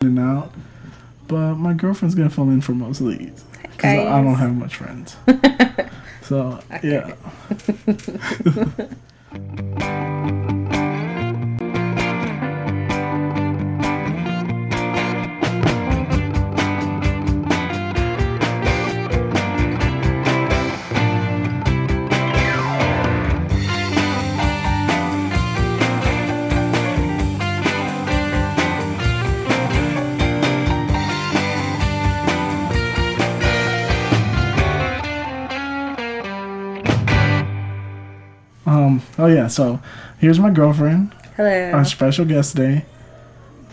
and out. But my girlfriend's gonna fill in for most of these because I I don't have much friends. so yeah. yeah. So here's my girlfriend. Hello. Our special guest today,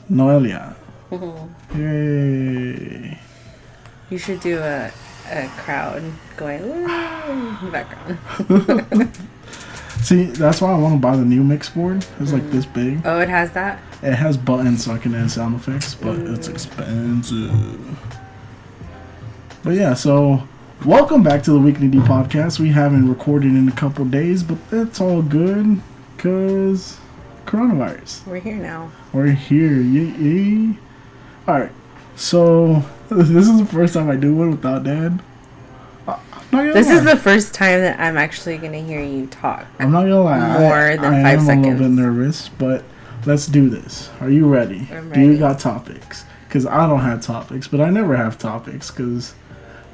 Noelia. Mm-hmm. Yay! You should do a, a crowd going in the background. See, that's why I want to buy the new mix board. It's like this big. oh, it has that? It has buttons so I can add sound effects, but it's expensive. But yeah, so welcome back to the Weekly D podcast. We haven't recorded in a couple days, but that's all good because coronavirus. We're here now. We're here. Yay, yay. All right. So this is the first time I do one without Dan. I- uh, I'm gonna This lie. is the first time that I'm actually going to hear you talk. I'm not gonna lie. I- More than I five am a little bit nervous, but let's do this. Are you ready? I'm ready. Do you got topics? Because I don't have topics, but I never have topics because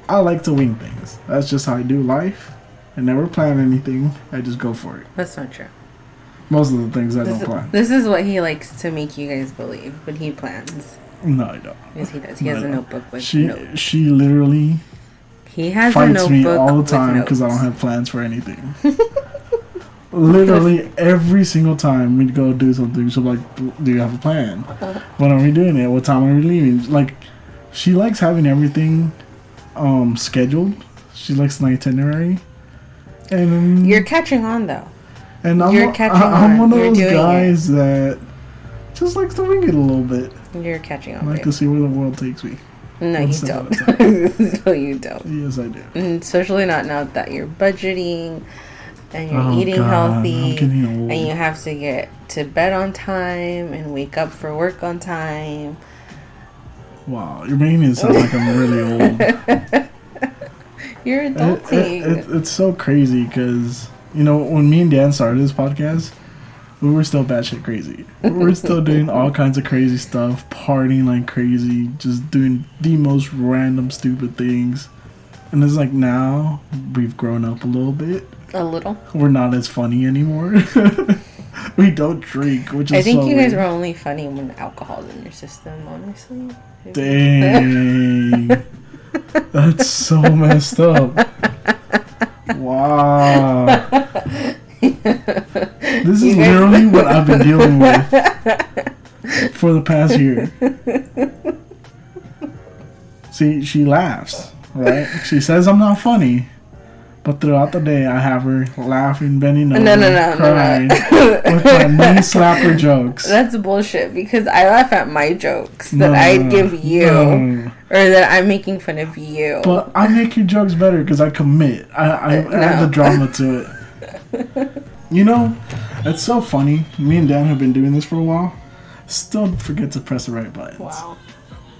I like to wing things. That's just how I do life. I never plan anything. I just go for it. That's not true. Most of the things I This don't is, plan. this is what he likes to make you guys believe, but he plans. No, I don't. Yes, he does. He has No, a I don't. notebook with She notes. she literally He has a fights notebook me all the time because I don't have plans for anything. Literally every single time we go do something, she'll be like, "Do you have a plan? Uh-huh. When are we doing it? What time are we leaving?" Like, she likes having everything um scheduled. She likes an itinerary, and You're catching on though. and I'm you're one- catching I, am on. one of You're those doing it. guys that just likes to wing it a little bit. You're catching on. I like babe. to see where the world takes me. No, you don't. no, you don't. Yes, I do. And especially not now that you're budgeting and you're Oh, eating God, healthy I'm getting old. and you have to get to bed on time and wake up for work on time. Wow, you're making it sound like I'm really old. You're It- adulting. it- it- it's so crazy because you know when me and Dan started this podcast, we were still batshit crazy. We were still doing all kinds of crazy stuff, partying like crazy, just doing the most random stupid things. And it's like now we've grown up a little bit. a little. We're not as funny anymore. we don't drink, which is I think so you guys weird. were only funny when alcohol's in your system, honestly. Dang. That's so messed up. Wow. This is literally what I've been dealing with for the past year. See, she laughs, right? She says I'm not funny, but throughout the day I have her laughing, bending over, No, no, no, no, crying no. with my knee slapper jokes. That's bullshit because I laugh at my jokes that No, I give you no. or that I'm making fun of you. But I make your jokes better because I commit. I, I uh, add No. the drama to it. You know, it's so funny. Me and Dan have been doing this for a while. Still forget to press the right buttons. wow.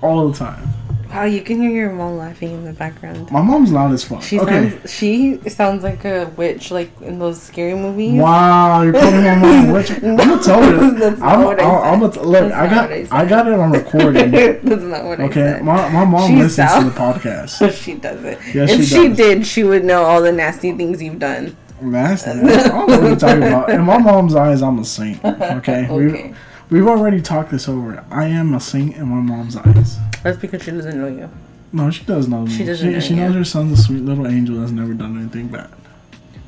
All the time. Wow, you can hear your mom laughing in the background. My mom's loud as fuck. She okay. sounds she sounds like a witch, like in those scary movies. Wow, you're calling my mom a witch. I'm gonna tell her. That's I'm, what I I'm, I'm said. gonna look. That's I got I. I got it on recording. That's not what I Okay, my, my mom She listens to the podcast. she doesn't. Yes, if she she, did, she would know all the nasty things you've done. Nasty. I don't know what you're talking about. In my mom's eyes, I'm a saint. Okay. Okay. We've already talked this over. I am a saint in my mom's eyes. That's because she doesn't know you. No, she does know me. She doesn't know She, knows her son's a sweet little angel that's never done anything bad.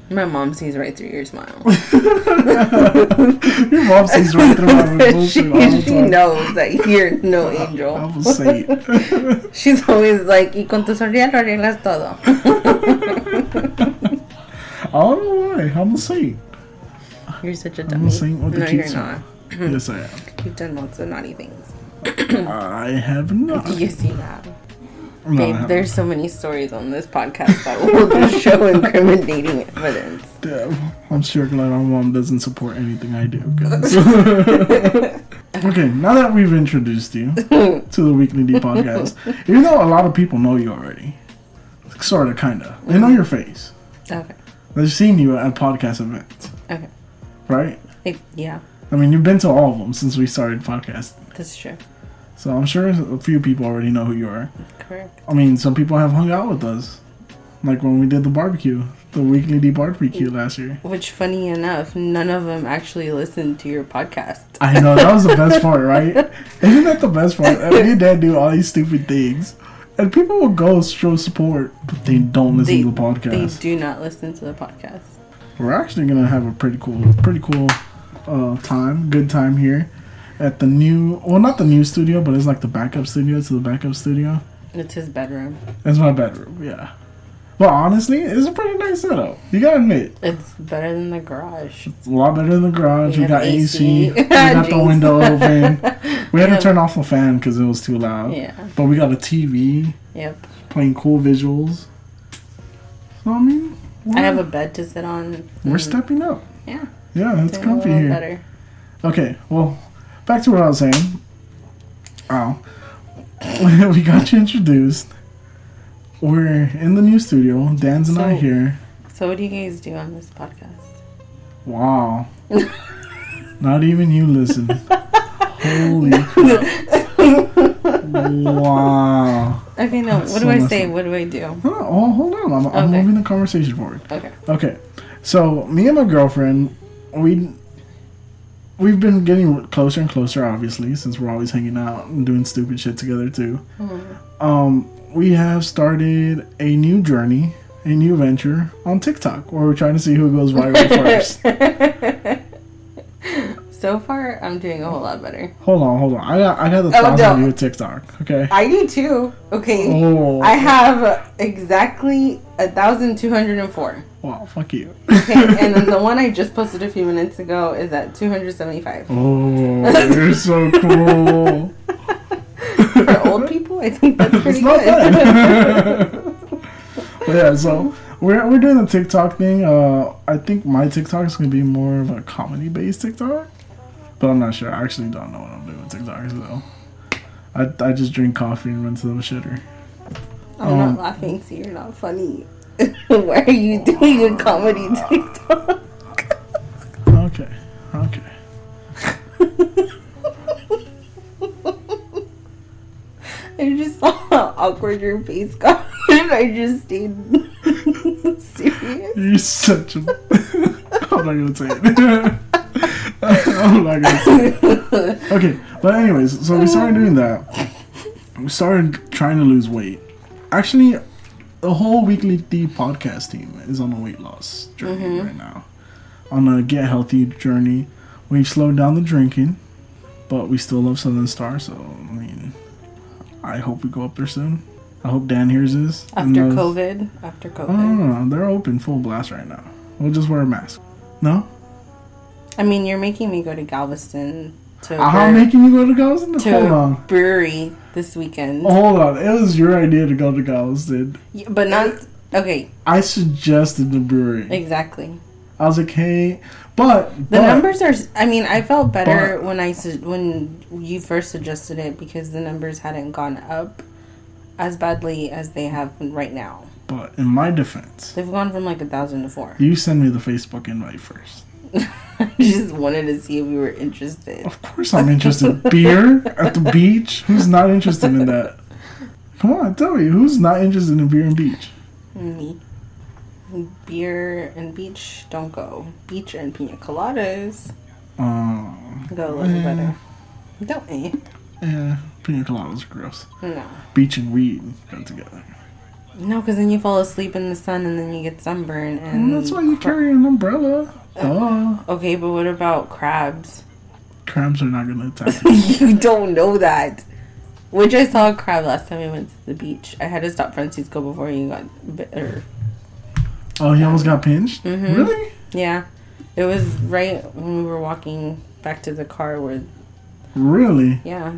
My mom sees right through your smile. Your mom sees right through my she bullshit she time. knows that you're no angel. I'm a saint. She's always like, y con tu sonrisa lo arreglas todo. I don't know why. I'm a saint. You're such a I'm dummy. a saint with the no, you're not. yes, I am. You've done lots of naughty things. I have not. Yes, you have. No, Babe, there's so many stories on this podcast that will just show incriminating evidence. Damn, I'm sure glad my mom doesn't support anything I do. Okay, now that we've introduced you to the Weekly D podcast, even though a lot of people know you already, sort of, kind of, they know your face. Okay. They've seen you at podcast events, Okay. right? It, yeah, I mean, you've been to all of them since we started podcasting, that's true. So I'm sure a few people already know who you are. Correct. I mean, some people have hung out with us, like when we did the barbecue, the Weekly D barbecue last year. Which, funny enough, none of them actually listened to your podcast. I know that was the best part, right? Isn't that the best part? Me and Dan do all these stupid things, and people will go show support, but they don't listen They, to the podcast. they do not listen to the podcast. We're actually gonna have a pretty cool, pretty cool uh, time, good time here at the new, well, not the new studio, but it's like the backup studio to the backup studio. It's his bedroom. It's my bedroom, yeah. But honestly, it's a pretty nice setup. You gotta admit, It's better than the garage. it's a lot better than the garage. We We, got AC. AC. we got the window open. We had Yeah. to turn off the fan because it was too loud. Yeah. But we got a TV Yep. playing cool visuals. So I mean, I have a bed to sit on. we're stepping up. Yeah. Yeah, it's comfy here. Better. Okay, well, back to what I was saying. Oh, we got you introduced. We're in the new studio. Dan's and I here. So, what do you guys do on this podcast? Wow. Not even you listen. Holy crap. Wow. Okay, no. That's what so do I say? up. What do I do? Oh, oh, hold on. I'm, I'm moving the conversation forward. Okay. Okay, so me and my girlfriend, we we've been getting closer and closer, obviously, since we're always hanging out and doing stupid shit together too. Um, we have started a new journey, a new venture on TikTok, where we're trying to see who goes viral first. So far, I'm doing a whole lot better. hold on, hold on. I got I got the Oh, thousand no. view TikTok. Okay. I do too. Okay. Oh, I have exactly a thousand two hundred and four. wow, fuck you. Okay, and then the one I just posted a few minutes ago is at two hundred seventy-five. Oh, you're so cool. For old people, I think that's pretty It's not good. bad. But yeah, so we're we're doing the TikTok thing. Uh, I think my TikTok is gonna be more of a comedy based TikTok, but I'm not sure. I actually don't know what I'm doing with TikTok. So I I just drink coffee and run to the shitter. I'm Um, not laughing, so you're not funny. Why are you doing a comedy TikTok? Okay, okay. I just saw how awkward your face got, and I just stayed serious. You're such a. I'm not gonna say it. I'm not gonna say it. Okay, but anyways, so we started doing that. We started trying to lose weight. Actually, the whole weekly D podcast team is on a weight loss journey mm-hmm. right now. On a get healthy journey. We've slowed down the drinking, but we still love Southern Star. So I mean, I hope we go up there soon. I hope Dan hears this. After knows- COVID, after Oh, no, COVID. no, no, they're open full blast right now. We'll just wear a mask. No? I mean, you're making me go to Galveston to uh-huh, I'm brew- making you go to Galveston? to Hold on. brewery this weekend. Oh, hold on. It was your idea to go to Galveston. Yeah, But not okay. I suggested the brewery. Exactly. I was like, hey, but The but, numbers are. I mean, I felt better But- when I su- when you first suggested it because the numbers hadn't gone up as badly as they have right now. But in my defense, They've gone from like a thousand to four. you send me the Facebook invite first. I just wanted to see if you were interested. Of course, I'm interested. beer at the beach? Who's not interested in that? Come on, tell me who's not interested in beer and beach? Me. Beer and beach don't go. Beach and pina coladas Um, go a little eh, better. Don't eh? Yeah, pina coladas are gross. No. Beach and weed go together. No, because then you fall asleep in the sun and then you get sunburn and. Well, that's why you carry an umbrella. Duh. Okay, but what about crabs? Crabs are not gonna attack you. you don't know that. Which I saw a crab last time we went to the beach. I had to stop Francisco before he got bit. Or, Oh, he almost got pinched? Mhm. Really? yeah, it was right when we were walking back to the car. Where Really? yeah,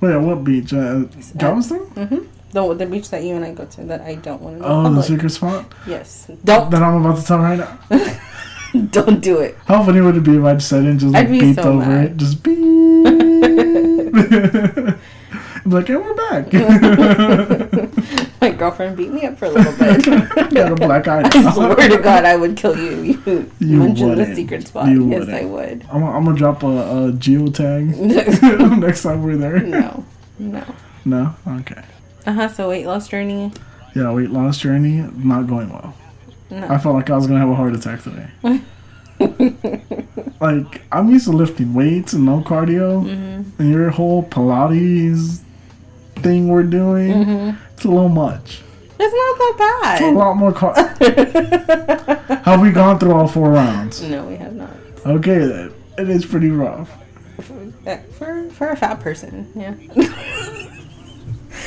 Wait, at what beach? Uh, Galveston? mm-hmm. The the beach that you and I go to that I don't want to know. Oh, the secret spot? Yes, don't That I'm about to tell right now. don't do it. How funny would it be if I just said it and just like, be beeped so over mad. it? Just beep. I'm like, and we're back. My girlfriend beat me up for a little bit. Got a black eye. I swear to God, I would kill you. if You, You mentioned the secret spot. You yes, wouldn't. I would. I'm, I'm gonna drop a, a geotag next time we're there. no, no. No? Okay. Uh huh. So weight loss journey. Yeah, weight loss journey not going well. No. I felt like I was gonna have a heart attack today. like I'm used to lifting weights and no cardio, Mm-hmm. and your whole Pilates thing we're doing, Mm-hmm. it's a little much. It's not that bad. It's a lot more car. have we gone through all four rounds? no, we have not. Okay, then it is pretty rough. For, for, for a fat person, yeah.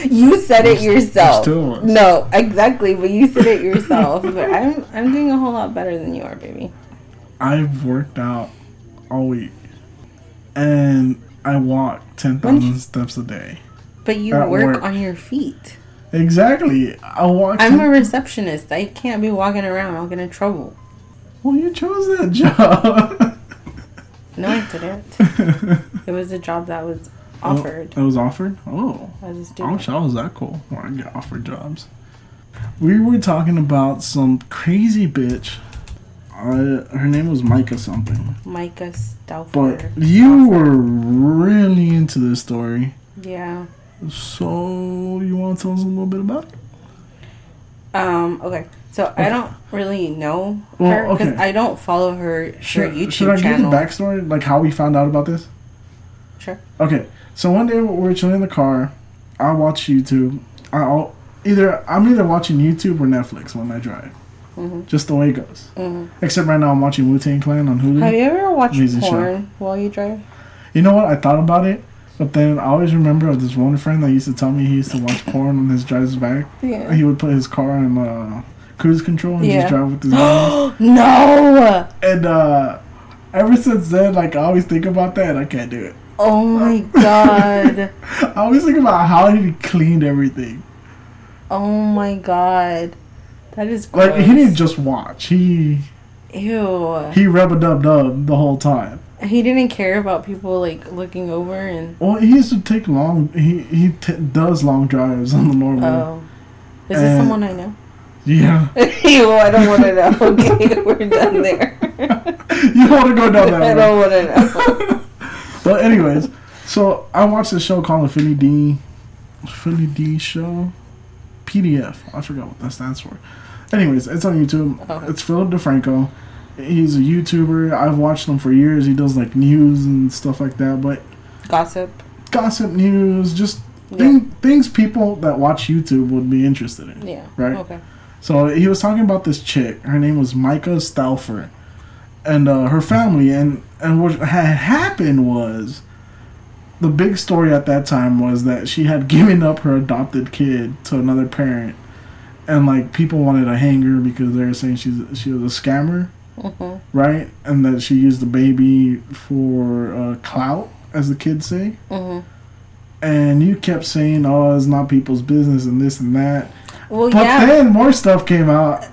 you said it yourself. No, exactly, but you said it yourself. but I'm I'm doing a whole lot better than you are, baby. I've worked out all week, and I walk ten When steps a day. But you work, work. on your feet. Exactly. I walk. I'm 10 a receptionist. I can't be walking around. I'll get in trouble. well, you chose that job. No, I didn't. It was a job that was Oh, offered It was offered. Oh, as a I student. wish I was that cool. Where I get offered jobs. We were talking about some crazy bitch. Uh, her name was Myka something. Myka But Stauffer. you were really into this story. Yeah. So you want to tell us a little bit about it? Um. Okay. So I don't really know Well, her because okay. I don't follow her, her Should, YouTube should I channel. give the backstory, like how we found out about this? Sure. Okay, so one day we're chilling in the car. I watch YouTube. I'll either I'm either watching YouTube or Netflix when I drive. Mhm. Just the way it goes. Mhm. Except right now I'm watching Wu Tang Clan on Hulu. Have you ever watched Amazing show. porn while you drive? You know what? I thought about it, but then I always remember of this one friend that used to tell me he used to watch porn on his drive's back. Yeah. He would put his car in uh, cruise control and Yeah. just drive with his hands. no! And uh, ever since then, like I always think about that, and I can't do it. Oh my god! I always think about how he cleaned everything. Oh my god! That is gross. Like he didn't just watch; he Ew. he rub a dub dub the whole time. He didn't care about people like looking over and. Well, he used to take long. He he t- does long drives on the normal. Oh. Is this Uh, someone I know? Yeah, Ew, I don't want to know. Okay, we're done there. you want to go down that road. I don't want to know. But anyways, so I watched this show called the Philly D, Philly D show, PDF. I forgot what that stands for. Anyways, it's on YouTube. Oh. It's Philip DeFranco. He's a YouTuber. I've watched him for years. He does like news and stuff like that. But Gossip. gossip news, just Yeah. thing, things people that watch YouTube would be interested in. Yeah. Right. Okay. So he was talking about this chick. Her name was Myka Stauffer, and uh, her family. And and what had happened was, the big story at that time was that she had given up her adopted kid to another parent, and like people wanted to hang her because they were saying she's she was a scammer, hmm right? And that she used the baby for uh, clout, as the kids say. hmm And you kept saying, "Oh, it's not people's business," and this and that. Well, But yeah. then more stuff came out.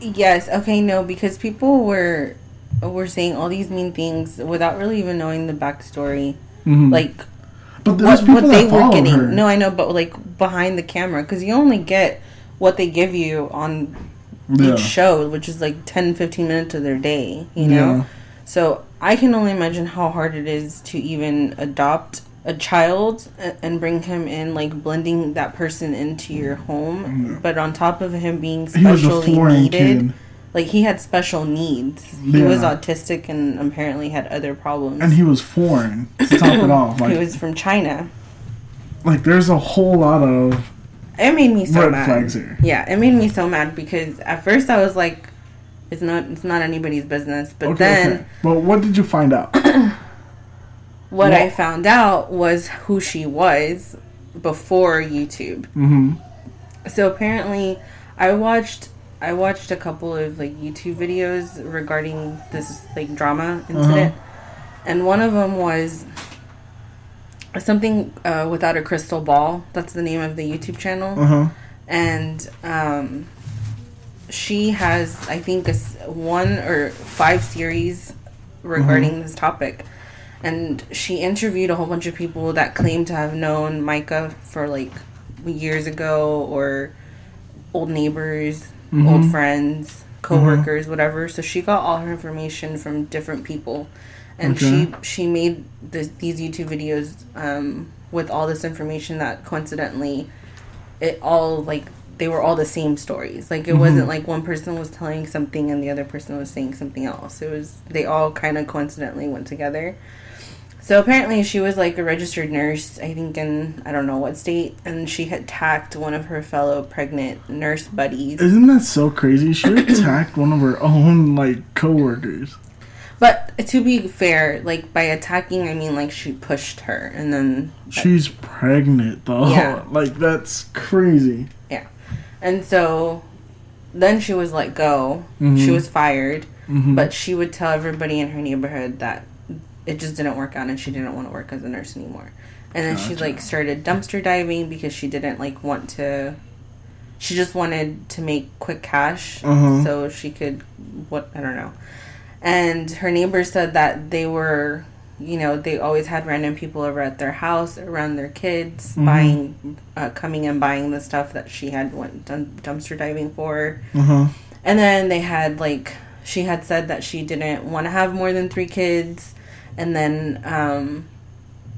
Yes. Okay. No, because people were were saying all these mean things without really even knowing the backstory, Mhm. like But there's what, people what they that were getting. her. No, I know, but like behind the camera, because you only get what they give you on yeah. each show, which is like 10, 15 minutes of their day. You know. Yeah. So I can only imagine how hard it is to even adopt a child and bring him in, like blending that person into your home. Yeah. But on top of him being He was a specially needed, kid, like he had special needs. He was autistic and apparently had other problems. and he was foreign. To top it off, like, he was from China. like there's a whole lot of It made me so red mad. flags here. Yeah, it made me so mad because at first I was like, "It's not, it's not anybody's business." But Okay, then okay. But what did you find out? what I found out was who she was before YouTube. mm-hmm. So apparently, I watched I watched a couple of like YouTube videos regarding this like drama incident, and one of them was something uh, without a crystal ball. That's the name of the YouTube channel, Uh huh. and um, she has I think a one or five series regarding this topic. and she interviewed a whole bunch of people that claim to have known Myka for like years ago or old neighbors, Mhm. old friends, coworkers, whatever. So she got all her information from different people, and Okay. she she made this, these YouTube videos um, with all this information that coincidentally, it all like they were all the same stories. Like it wasn't like one person was telling something and the other person was saying something else. It was they all kind of coincidentally went together. So apparently she was like a registered nurse, I think in I don't know what state, and she had attacked one of her fellow pregnant nurse buddies. Isn't that so crazy? She attacked one of her own like coworkers. But to be fair, like by attacking I mean like she pushed her and then She's pregnant though. Yeah. Like that's crazy. Yeah, and so then she was let go. She Mhm. was fired, Mhm. but she would tell everybody in her neighborhood that it just didn't work out and she didn't want to work as a nurse anymore. And then she like started dumpster diving because she didn't like want to she just wanted to make quick cash Uh-huh. so she could what I don't know. And her neighbors said that they were you know, they always had random people over at their house around their kids Mhm. buying uh, coming and buying the stuff that she had went dumpster diving for. Uh huh. And then they had like she had said that she didn't want to have more than three kids, and then um,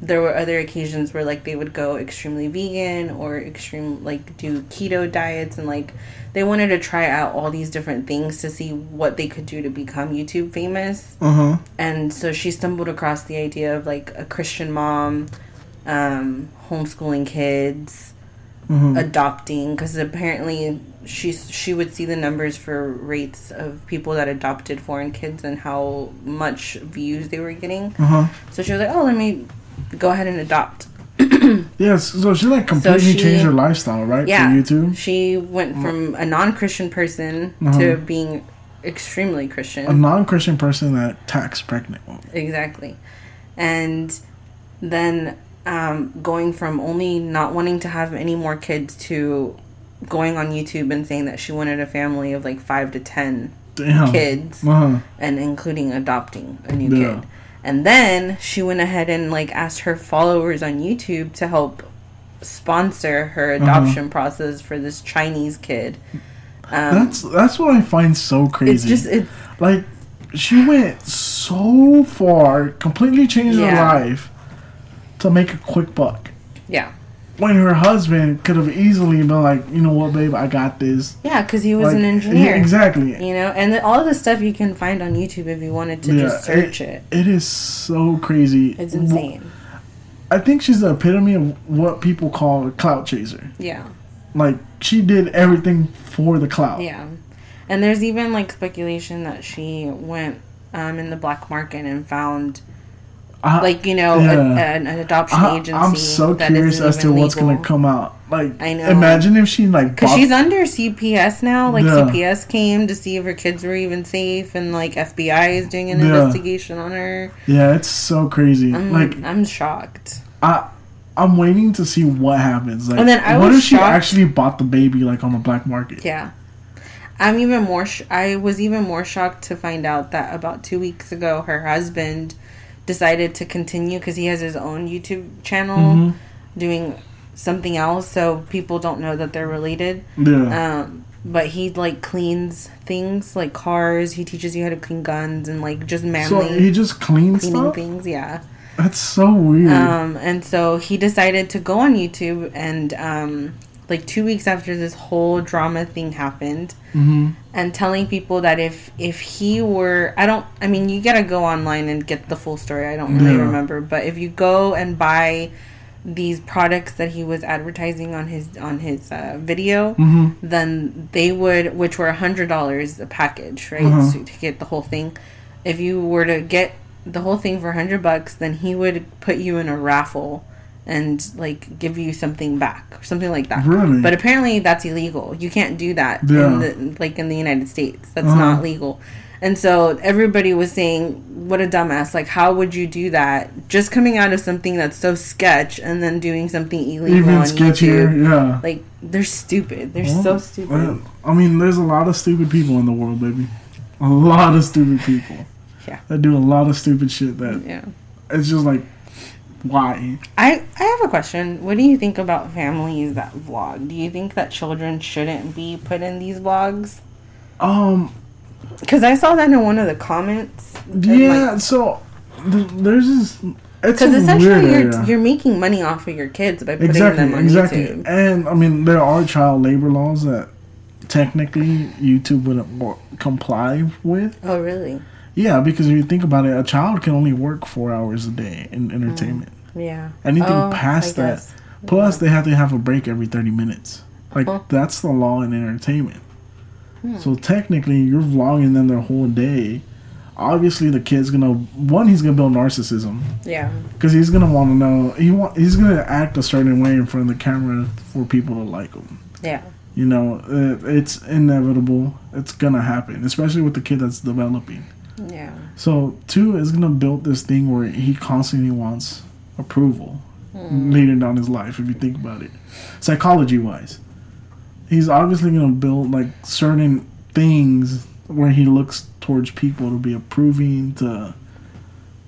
there were other occasions where like they would go extremely vegan or extreme like do keto diets and like they wanted to try out all these different things to see what they could do to become YouTube famous. Uh huh. And so she stumbled across the idea of like a Christian mom, um, homeschooling kids Mhm. adopting because apparently she she would see the numbers for rates of people that adopted foreign kids and how much views they were getting. Huh. So she was like, "Oh, let me go ahead and adopt." Yes. So she like completely she- changed her lifestyle, right? Yeah. For YouTube. She went mm. from a non-Christian person to mm-hmm. being extremely Christian. A non-Christian person that attacks pregnant women. Exactly. And then um, going from only not wanting to have any more kids to going on YouTube and saying that she wanted a family of like five to ten Damn. kids Uh huh. and including adopting a new Yeah. kid. And then she went ahead and like asked her followers on YouTube to help sponsor her Uh-huh. adoption process for this Chinese kid. Um, That's that's what I find so crazy. it's just it's like she went so far, completely changed Yeah. her life to make a quick buck. yeah When her husband could have easily been like, you know what, babe, I got this. yeah because he was Like, an engineer. yeah, exactly. You know, and all of the stuff you can find on YouTube if you wanted to just Yeah, search it. It is so crazy. It's insane. I think she's the epitome of what people call a clout chaser. Yeah, Like she did everything for the clout. yeah. And there's even like speculation that she went um, in the black market and found I, like you know yeah. a, an, an adoption I, agency. I'm so curious as to what's legal. gonna come out. Like, I know. imagine if she like Because bought- she's under CPS now. Like Yeah. CPS came to see if her kids were even safe, and like FBI is doing an Yeah. investigation on her. yeah, it's so crazy. I'm like I'm shocked. I, I'm waiting to see what happens. Like, And then I what if she actually bought the baby like on the black market? Yeah. I'm even more. Sh- I was even more shocked to find out that about two weeks ago, her husband decided to continue because he has his own YouTube channel Mhm. doing something else, so people don't know that they're related. Yeah. Um, but he like cleans things like cars. He teaches you how to clean guns and like just so manly he just cleans cleaning stuff. things. Yeah. That's so weird. Um, and so he decided to go on YouTube and um, like two weeks after this whole drama thing happened, hmm and telling people that if if he were I don't I mean you gotta go online and get the full story. I don't really Yeah. remember. But if you go and buy these products that he was advertising on his on his uh, video hmm then they would which were a hundred dollars a package right Uh-huh. so, to get the whole thing. If you were to get the whole thing for a hundred bucks then he would put you in a raffle and like give you something back or something like that Really? but apparently that's illegal you can't do that Yeah. in the like in the united states that's Uh-huh. not legal and so everybody was saying what a dumbass like how would you do that just coming out of something that's so sketch and then doing something illegal Even on sketchier. YouTube. Yeah. like they're stupid they're Well, so stupid I mean, there's a lot of stupid people in the world, baby. A lot of stupid people. Yeah. That do a lot of stupid shit that yeah it's just like, why? I I have a question. What do you think about families that vlog? Do you think that children shouldn't be put in these vlogs? Um, Because I saw that in one of the comments. yeah. like- so th- there's this. It's Because essentially you're you're making money off of your kids by putting exactly, them on exactly. YouTube. And I mean, there are child labor laws that technically YouTube wouldn't comply with. Oh really? Yeah, because if you think about it, a child can only work four hours a day in entertainment. Yeah. Anything Oh, past I that, guess. plus they have to have a break every thirty minutes. Like Uh-huh. that's the law in entertainment. Hmm. So technically, you're vlogging them their whole day. Obviously, the kid's gonna one. He's gonna build narcissism Yeah. because he's gonna want to know. He want. He's gonna act a certain way in front of the camera for people to like him. Yeah. You know, uh, it's inevitable. It's gonna happen, especially with the kid that's developing. Yeah. So two is gonna build this thing where he constantly wants approval later down his life. If you think about it, psychology wise, he's obviously gonna build like certain things where he looks towards people to be approving. To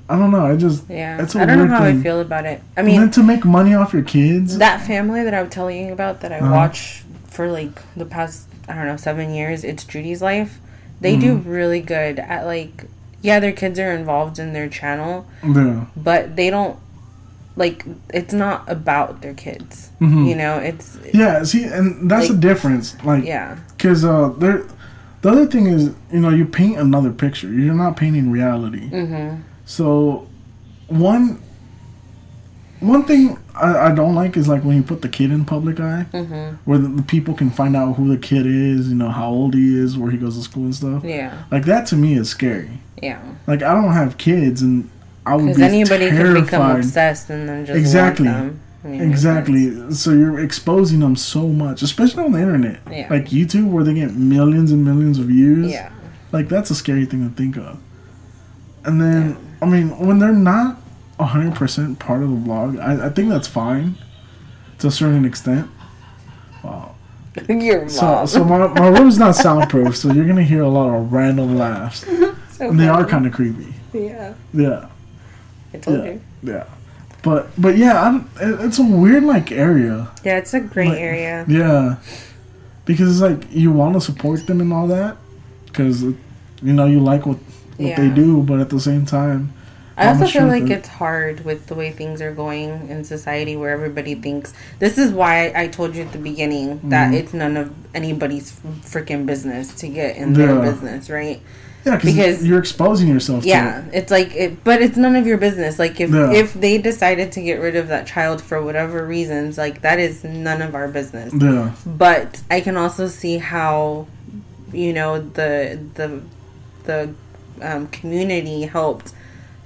I don't know. I just Yeah. It's a I don't know how thing. I feel about it. I mean, to make money off your kids. that family that I was telling you about that I Uh-huh. watched for like the past I don't know seven years. It's Judy's life. They do Mm-hmm. really good at like yeah, their kids are involved in their channel, yeah. but they don't like it's not about their kids. Mhm. You know, it's Yeah. See, and that's the difference. Like yeah, Because uh, there, the other thing is, you know, you paint another picture. You're not painting reality. mm-hmm. So, one, one thing I, I don't like is like when you put the kid in public eye, Mm-hmm. where the, the people can find out who the kid is, you know, how old he is, where he goes to school and stuff. yeah, Like that to me is scary. yeah. Like I don't have kids, and I would Because be anybody could become terrified. obsessed and then just Exactly. want them. I mean, Exactly. So you're exposing them so much, especially on the internet, Yeah. like YouTube, where they get millions and millions of views. Yeah. Like that's a scary thing to think of. And then I mean, when they're not hundred percent part of the vlog, I, I think that's fine to a certain extent. Wow. Your So mom. so my, my room's not soundproof, so you're gonna hear a lot of random laughs. So And they are kind of creepy. Yeah. Yeah, I told yeah, you. yeah. But but yeah, I'm, it's a weird like area. Yeah, it's a great Like- area. Yeah, because it's like you want to support them and all that, because you know you like what what they do, but at the same time, I also feel like it's hard with the way things are going in society where everybody thinks this is why I told you at the beginning that Mhm. it's none of anybody's freaking business to get in their business, right? yeah, Because- you're exposing yourself. Yeah, it's like it, but it's none of your business. Like if Yeah. if they decided to get rid of that child for whatever reasons, like that is none of our business. Yeah, But I can also see how, you know, the the the um, community helped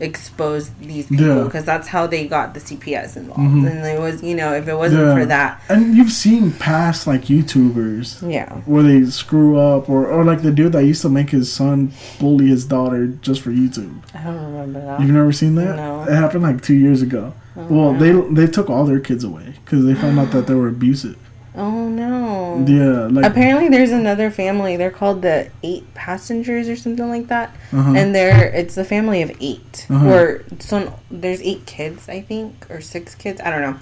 expose these people Yeah. because that's how they got the CPS involved. Mhm. And it was, you know, if it wasn't Yeah. for that, and you've seen past like YouTubers yeah, where they screw up, or or like the dude that used to make his son bully his daughter just for YouTube. I don't remember that. You've never seen that? No. It happened like two years ago. Oh, well, they they took all their kids away because they found out that they were abusive. Oh no. Yeah, like Apparently, there's another family. They're called the Eight Passengers or something like that. uh-huh. and they're it's a family of 8 Uh-huh. or so there's eight kids i think or six kids i don't know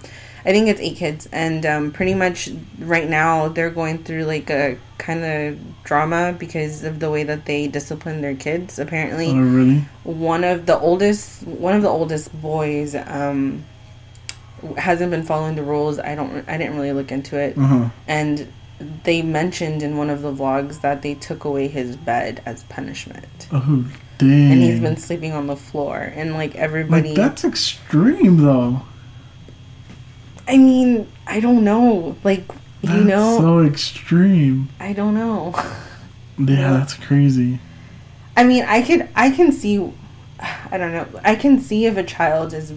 i think it's eight kids and um, pretty much right now they're going through like a kind of drama because of the way that they discipline their kids apparently oh really? one of the oldest one of the oldest boys um hasn't been following the rules i don't i didn't really look into it huh. and they mentioned in one of the vlogs that they took away his bed as punishment Oh dang. and he's been sleeping on the floor and like everybody like that's extreme though. i mean i don't know like you know so extreme. i don't know Yeah, that's crazy. i mean i could i can see i don't know i can see if a child is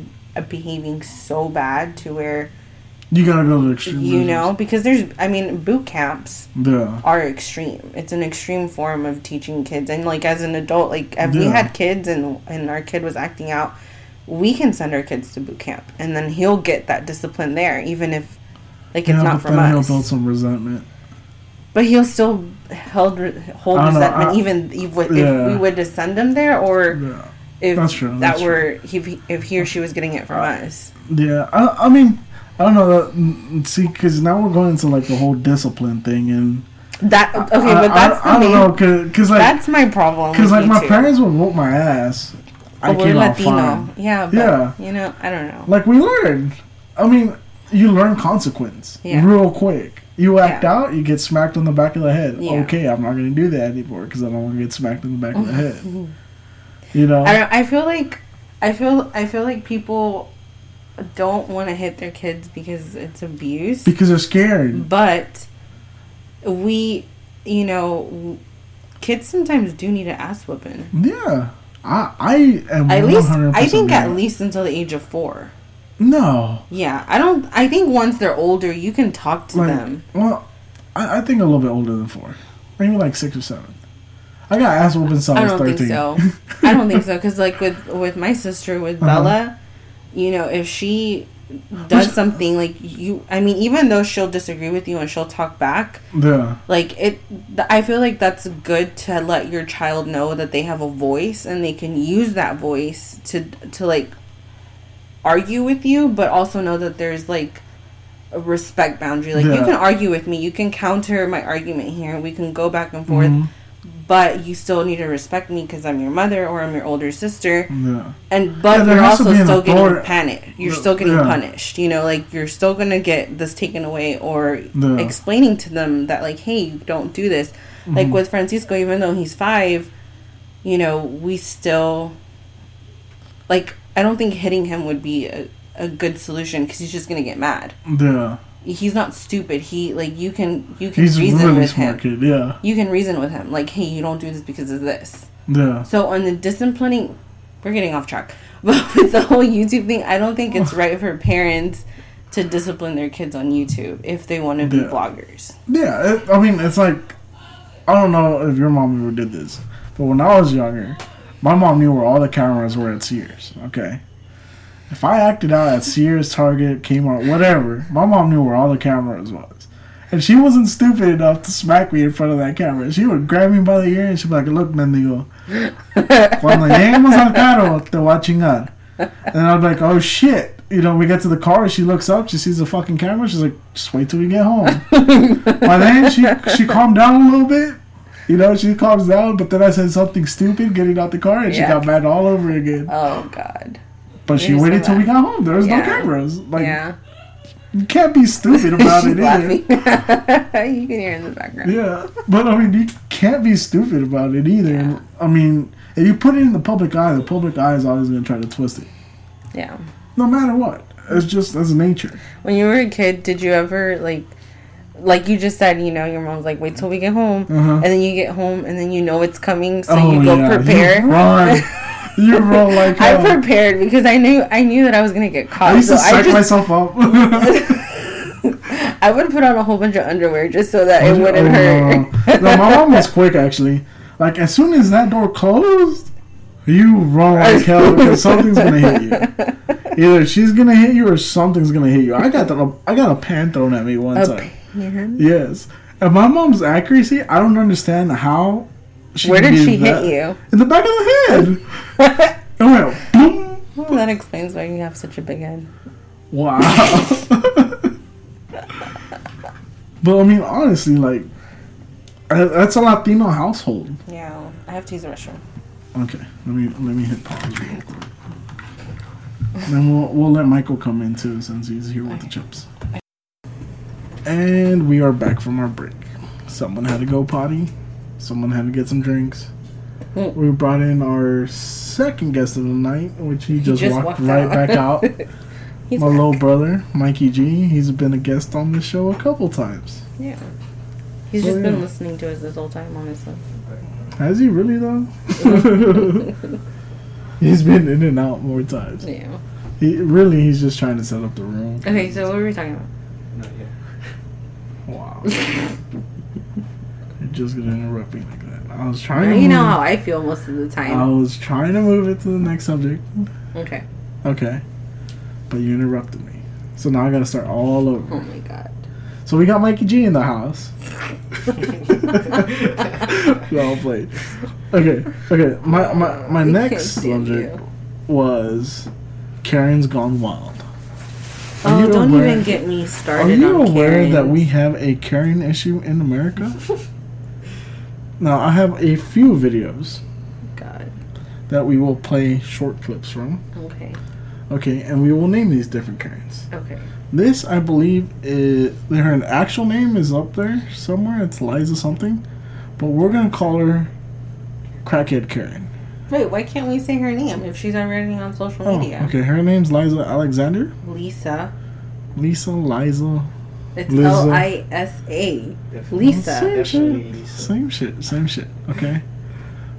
behaving so bad to where You gotta go to extreme. you measures. know because there's i mean boot camps Yeah. are extreme it's an extreme form of teaching kids and like as an adult like if we had kids and and our kid was acting out we can send our kids to boot camp and then he'll get that discipline there even if like it's yeah, not but from us he'll build some resentment. but he'll still held hold don't know, resentment I- even if, if Yeah. we would to send him there or Yeah. If That's true, that that's were if he, if he or she was getting it from uh, us. Yeah, I, I mean, I don't know. That, see, because now we're going into like the whole discipline thing, and That okay, I, but that's I, I the don't know, cause, cause like, that's my problem. cause with like my YouTube. parents would whoop my ass. I we're Latino. Yeah, but, Yeah. You know, I don't know. Like we learn. I mean, you learn consequence Yeah. real quick. You act Yeah. out, you get smacked on the back of the head. Yeah. Okay, I'm not gonna do that anymore because I don't want to get smacked in the back of the head. You know. I I feel like I feel I feel like people don't want to hit their kids because it's abuse. because they're scared. But we, you know, kids sometimes do need an ass whooping. Yeah. I I am At least 100% I think at least until the age of four. no. Yeah, I don't. I think once they're older, you can talk to Like, them. well, I, I think a little bit older than four, maybe like six or seven. I got ass whooping since I I was don't thirteen. think so. I don't think so because like with with my sister with Uh-huh. Bella, you know, if she does Which- something like you, I mean, even though she'll disagree with you and she'll talk back, Yeah, like it th- i feel like that's good to let your child know that they have a voice and they can use that voice to to like argue with you but also know that there's like a respect boundary like you can argue with me you can counter my argument here we can go back and forth Mhm. But you still need to respect me because i'm your mother or i'm your older sister yeah, and but Yeah, you're also still getting panicked. You're Yeah, still getting punished. You know, like you're still gonna get this taken away, or explaining to them that like, hey, you don't do this. Like Mhm. with Francisco, even though he's five, you know, we still like. I don't think hitting him would be a, a good solution because he's just gonna get mad. yeah. He's not stupid. He like you can you can He's reason really with smart him. kid. Yeah, You can reason with him like, hey, you don't do this because of this. yeah. So on the disciplining, we're getting off track. But with the whole YouTube thing, I don't think it's right for parents to discipline their kids on YouTube if they want to be Yeah. vloggers. Yeah, it, I mean, it's like I don't know if your mom ever did this, but when I was younger, my mom knew where all the cameras were at Sears. Okay, if I acted out at Sears, Target, Kmart, whatever, my mom knew where all the cameras was, and she wasn't stupid enough to smack me in front of that camera. She would grab me by the ear and she'd be like, "Look, mendigo, cuando lleguemos al carro, te voy a chingar." And I'd be like, "Oh shit." You know, we get to the car. She looks up. She sees the fucking camera. She's like, "Just wait till we get home." By then, she she calmed down a little bit. You know, she calms down. But then I said something stupid getting out the car, and she got mad all over again. Oh God. But she waited till we got home. There was no cameras. Like yeah. you can't be stupid about it either. you can hear in the background. Yeah, but I mean, you can't be stupid about it either. Yeah. I mean, if you put it in the public eye, the public eye is always going to try to twist it, Yeah. no matter what. It's just that's nature. When you were a kid, did you ever like, like you just said, you know, your mom's like, wait till we get home, Uh-huh. and then you get home, and then you know it's coming, so oh you go yeah, prepare. You run. you run like I oh. prepared because I knew I knew that I was gonna get caught. I used so to psych just myself up. I would put on a whole bunch of underwear just so that it wouldn't Oh, hurt. no. no, my mom was quick actually. Like as soon as that door closed, you run like hell because something's gonna hit you. Either she's gonna hit you or something's gonna hit you. I got the, I got a pan thrown at me one A time. pan? Yes, and my mom's accuracy, I don't understand how. She Where did she that- hit you? In the back of the head. Went boom. Well, that explains why you have such a big head. Wow. but I mean, honestly, like that's a Latino household. Yeah, I have to use the restroom. Okay, let me let me hit pause real quick. then we'll we'll let Michael come in too since he's here with the chips. And we are back from our break. Someone had to go potty. Someone had to get some drinks. Mm. We brought in our second guest of the night, which he just, just walked, walked right out. back out. He's My back. little brother, Mikey G. He's been a guest on the show a couple times. Yeah. He's So, just been listening to us this whole time, honestly. Has he really though? he's been in and out more times. Yeah. He really he's just trying to set up the room. Okay, so what were we talking about? Not yet. Wow. Just gonna interrupt me like that. I was trying to You know how I feel most of the time. I was trying to move it to the next subject. Okay. Okay. But you interrupted me. So now I gotta start all over. Oh my god. So we got Mikey G in the house. well played. Okay, okay. My my, my We next subject you. was Karen's Gone Wild. Are Oh, don't aware- even get me started. Are you aware that we have a Karen issue in America? now I have a few videos God. that we will play short clips from. Okay. Okay, and we will name these different kinds. Okay. This, I believe, is her actual name is up there somewhere. It's Liza something, but we're gonna call her Crackhead Karen. Wait, why can't we say her name if she's already on social Oh, media? okay. Her name's Liza Alexander. Lisa. Lisa, Liza. It's Lisa. L I S A. Lisa. Same shit. Same shit. Same shit. Okay.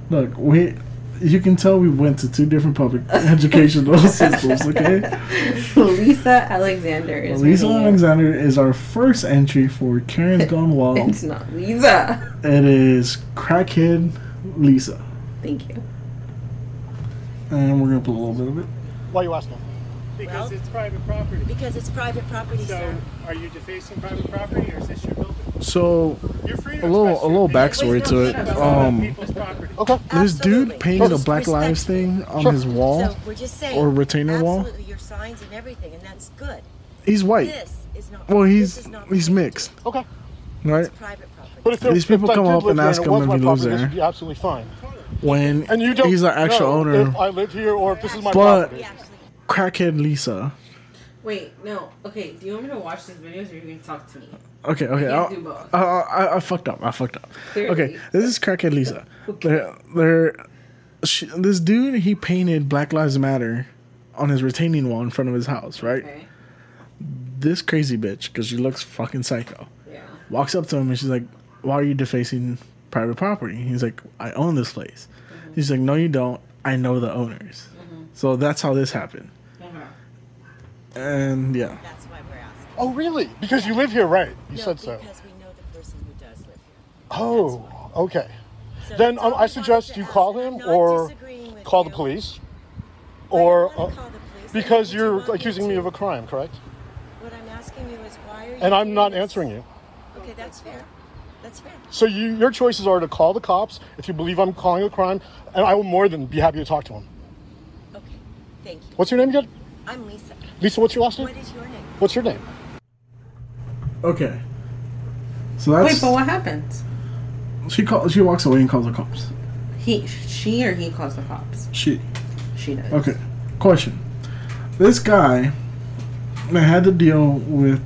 Look, we. You can tell we went to two different public educational systems. Okay. Lisa Alexander is her Lisa name. Alexander is our first entry for Karen's Gone Wild. It's not Lisa. It is Crackhead Lisa. Thank you. And we're gonna put a little bit of it. Why are you asking? Because Well- it's private property. Because it's private property, So, sir. Are you defacing private property or is this your building? So You're free a little a little backstory to it. Um. Okay. this dude painted a Just Black Lives thing on Sure. his wall. So we're just saying. or retainer wall? Absolutely, your signs and everything, and that's good. He's white. This is not. Well, this he's is not he's related mixed, Okay. right? It's private property. But if there, These people if I come did up live and here ask it him was if my he lives property, This there. would be absolutely fine. When And you don't. he's the actual know owner. If I lived here, or if this is my But- property. Crackhead Lisa. Wait, no. Okay, do you want me to watch these videos or are you going to talk to me? Okay, okay. can't I'll- do both. I, I, I fucked up. I fucked up. Clearly. Okay, this is Crackhead Lisa. They're, they're, she, this dude, he painted Black Lives Matter on his retaining wall in front of his house, right? Okay. This crazy bitch, because she looks fucking psycho, Yeah. walks up to him and she's like, Why are you defacing private property? He's like, I own this place. Mm-hmm. He's like, No, you don't. I know the owners. Mm-hmm. So that's how this happened. And yeah. That's why we're asking. Oh, really? Because you live here, right? You no, said so. because we know the person who does live here. Oh, okay. So Then um, I suggest you ask. call I'm him not or disagreeing with call the police, Why do you or wanna uh, call the police? because What you you're want accusing me to? of a crime, correct? What I'm asking you is why are you? And I'm not this? answering you. Okay, that's fair. That's fair. So you, your choices are to call the cops if you believe I'm calling a crime, and I will more than be happy to talk to him. Okay, thank you. What's your name again? I'm Lisa. Lisa, what's your last name? What is your name? What's your name? Okay. So that's. Wait, but what happens? she, call, she walks away and calls the cops. He, she, or he calls the cops? She. She does. Okay. Question. This guy that had to deal with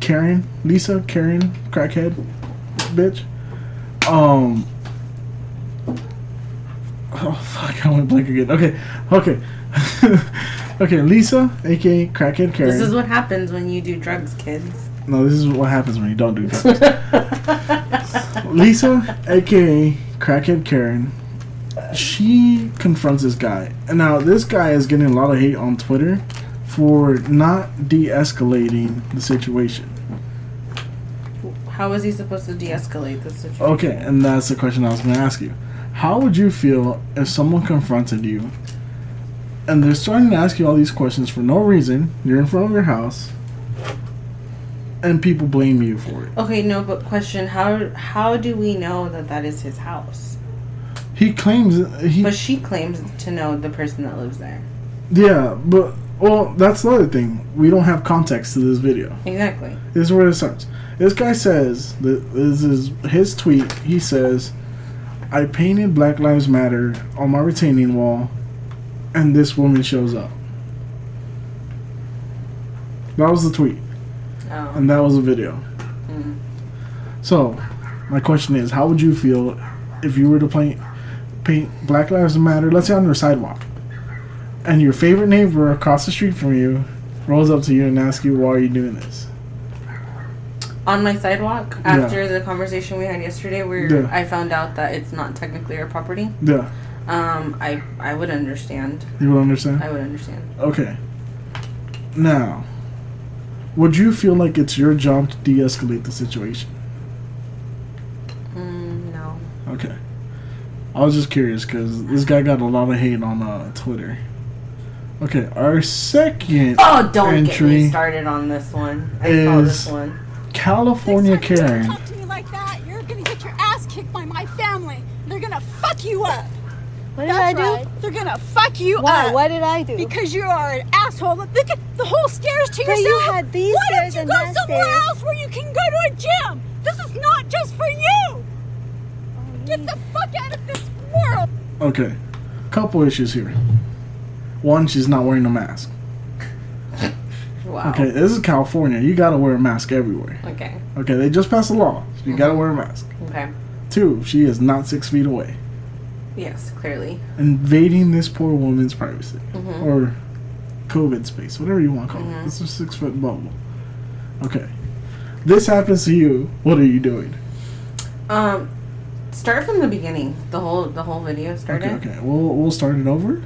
Karen, Lisa, Karen, crackhead, bitch. Um. Oh fuck! I went blank again. Okay, okay, okay. Lisa, aka crackhead Karen. This is what happens when you do drugs, kids. no, this is what happens when you don't do drugs. Lisa, aka crackhead Karen, she confronts this guy, and now this guy is getting a lot of hate on Twitter for not de-escalating the situation. How is he supposed to de-escalate this situation? Okay, and that's the question I was going to ask you. How would you feel if someone confronted you, and they're starting to ask you all these questions for no reason? You're in front of your house, and people blame you for it. Okay, no, but question: How how do we know that that is his house? He claims he. But she claims to know the person that lives there. Yeah, but well, that's the other thing. We don't have context to this video. Exactly. This is where it starts. This guy says that this is his tweet. He says, "I painted Black Lives Matter on my retaining wall, and this woman shows up." That was the tweet, Oh. and that was the video. Mm-hmm. So, my question is, how would you feel if you were to paint paint Black Lives Matter? Let's say on your sidewalk, and your favorite neighbor across the street from you rolls up to you and asks you, "Why are you doing this?" On my sidewalk, after the conversation we had yesterday, where Yeah. I found out that it's not technically our property, Yeah, um, I I would understand. You would understand. I would understand. Okay. Now, would you feel like it's your job to de-escalate the situation? Mm, no. Okay. I was just curious because this guy got a lot of hate on uh, Twitter. Okay, our second. Oh, don't entry get me started on this one. I is this one. California Next time Karen. Talk to me like that, you're gonna get your ass kicked by my family. They're gonna fuck you up. What did That's I do? right. They're gonna fuck you Why? up. What did I do? Because you are an asshole. Look at the whole stairs to yourself. But yourself. you had these Why stairs don't you and go that somewhere stairs. else where you can go to a gym? This is not just for you. Get the fuck out of this world. Okay, couple issues here. One, she's not wearing a mask. Wow. Okay, this is California. You gotta wear a mask everywhere. Okay. Okay, they just passed a law. So you gotta wear a mask. Okay. Two, she is not six feet away. Yes, clearly. Invading this poor woman's privacy. Mm-hmm. Or COVID space, whatever you want to call it. It's a six foot bubble. Okay. This happens to you. What are you doing? Um, start from the beginning. The whole the whole video started. Okay, okay. We'll we'll start it over.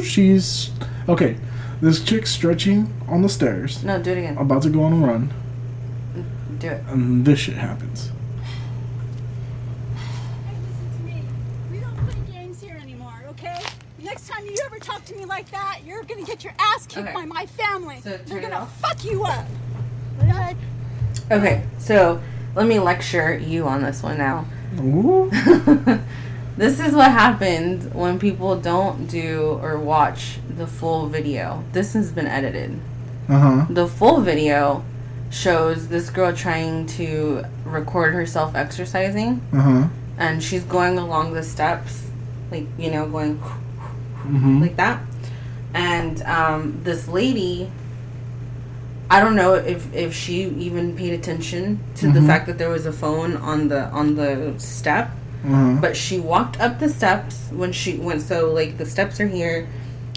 She's okay. This chick's stretching on the stairs, No, do it again. about to go on a run, Do it. and this shit happens. Hey, listen to me. We don't play games here anymore, okay? Next time you ever talk to me like that, you're gonna get your ass kicked Okay. by my family. So They're gonna off. fuck you up. What Okay, so let me lecture you on this one now. Ooh. this is what happens when people don't do or watch the full video. This has been edited. Uh huh. The full video shows this girl trying to record herself exercising, Uh huh. and she's going along the steps, like, you know, going Mm-hmm. like that. And um, this lady, I don't know if, if she even paid attention to the Mhm. fact that there was a phone on the on the step, huh. but she walked up the steps when she went. So like the steps are here,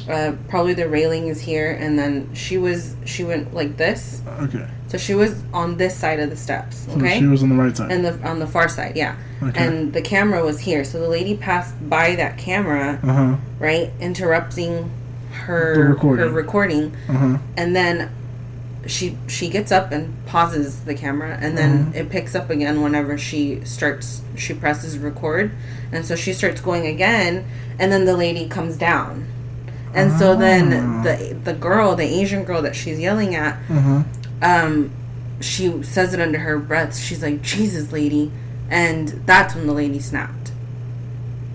uh, probably the railing is here, and then she was she went like this. Okay. So she was on this side of the steps. So Okay. she was on the right side. and the on the far side, yeah. Okay. And the camera was here, so the lady passed by that camera, Uh huh. right, interrupting The her recording. her recording, Uh huh. and then she she gets up and pauses the camera, and then Mhm. it picks up again whenever she starts. She presses record, and so she starts going again, and then the lady comes down, and so then Ah. the the girl, the Asian girl that she's yelling at, Uh huh. um, she says it under her breath. She's like, "Jesus, lady," and that's when the lady snapped.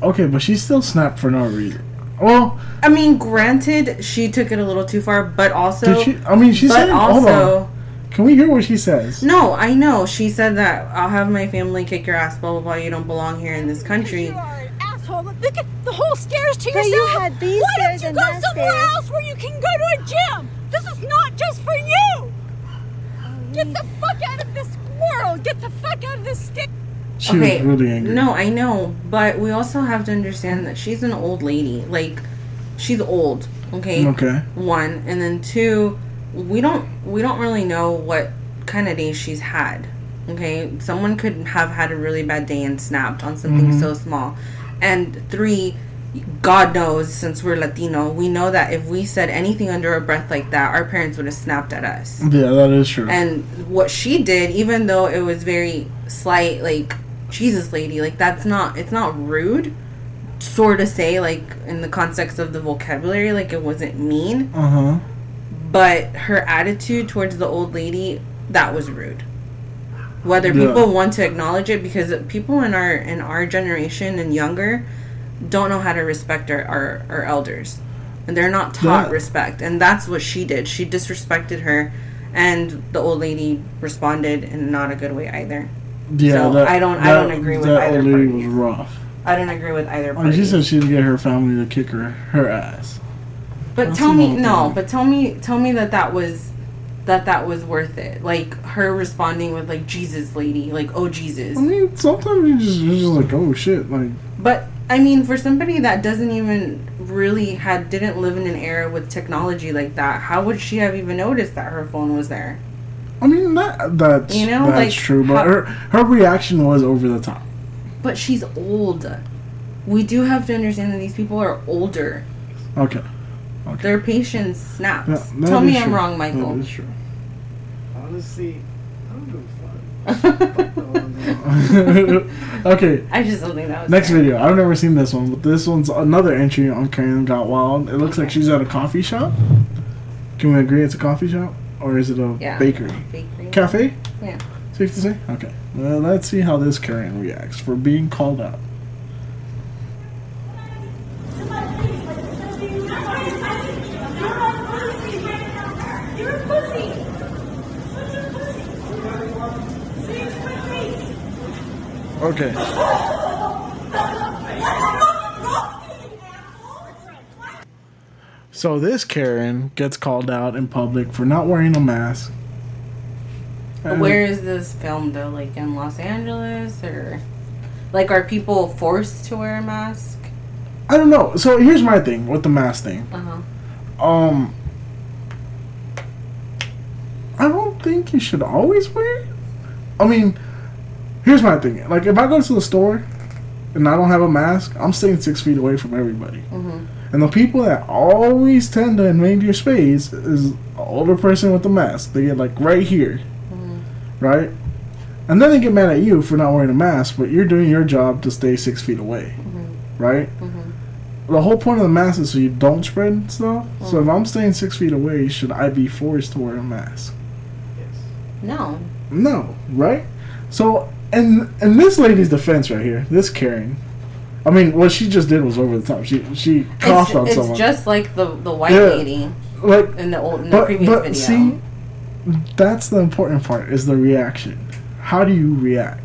Okay, but she still snapped for no reason. Well, I mean, granted, she took it a little too far, but also, did she? I mean, she but said. hold on. also, Can we hear what she says? no, I know she said that I'll have my family kick your ass, blah blah blah. You don't belong here in this country. You are an asshole. Look at the whole stairs to But yourself. you had these Why stairs don't you go somewhere stairs. else where you can go to a gym? This is not just for you. Oh, Get the fuck out of this world. Get the fuck out of this state. She okay, was really angry. no, I know, but we also have to understand that she's an old lady. Like, she's old. Okay. Okay. one and then two we don't we don't really know what kind of day she's had okay someone could have had a really bad day and snapped on something mm-hmm. so small and three god knows since we're latino we know that if we said anything under our breath like that our parents would have snapped at us Yeah, that is true. and what she did even though it was very slight like jesus lady like that's not it's not rude sort of say like in the context of the vocabulary like it wasn't mean uh huh. but her attitude towards the old lady that was rude whether Yeah. people want to acknowledge it because people in our in our generation and younger don't know how to respect our our, our elders and they're not taught Yeah. respect and that's what she did she disrespected her and the old lady responded in not a good way either Yeah, So, I don't- I don't agree with that either lady party. was rough. i don't agree with either party mean, she said she'd get her family to kick her her ass. But That's tell me no, thing. but tell me tell me that that was that that was worth it. Like her responding with like Jesus lady, like oh Jesus. I mean, sometimes you just you're just like, oh shit, like But I mean for somebody that doesn't even really had didn't live in an era with technology like that, how would she have even noticed that her phone was there? I mean that that's You know, that's like, true, but how- her her reaction was over the top. But she's old. We do have to understand that these people are older. Okay. Their patience snaps. Yeah, Tell me is I'm wrong, Michael. That is true. Honestly, I don't give a fuck. okay. I just don't think that was Next fair. video. I've never seen this one, but this one's another entry on Karen Got Wild. It looks like she's at a coffee shop. Can we agree it's a coffee shop? or is it a yeah. bakery? Bakery. Cafe? Yeah. Safe to say? Okay. Well, let's see how this Karen reacts for being called out. Okay. So this Karen gets called out in public for not wearing a mask. And- Where is this filmed though? Like in Los Angeles or like are people forced to wear a mask? I don't know. So here's my thing with the mask thing. Uh huh. Um, I don't think you should always wear it. I mean, here's my thing. Like, if I go to the store and I don't have a mask, I'm staying six feet away from everybody. Mhm. And the people that always tend to invade your space is an older person with a mask. They get like right here, mm. right? And then they get mad at you for not wearing a mask, but you're doing your job to stay six feet away, mm-hmm. right? Mm-hmm. The whole point of the mask is so you don't spread stuff. So if mm. I'm staying six feet away, should I be forced to wear a mask? Yes. No. No, right? So, and in this lady's defense right here, this Karen, I mean, what she just did was over the top. She she coughed It's, on it's someone. just like the the white Yeah. lady like, in the old in the but previous but video. see, that's the important part is the reaction. How do you react?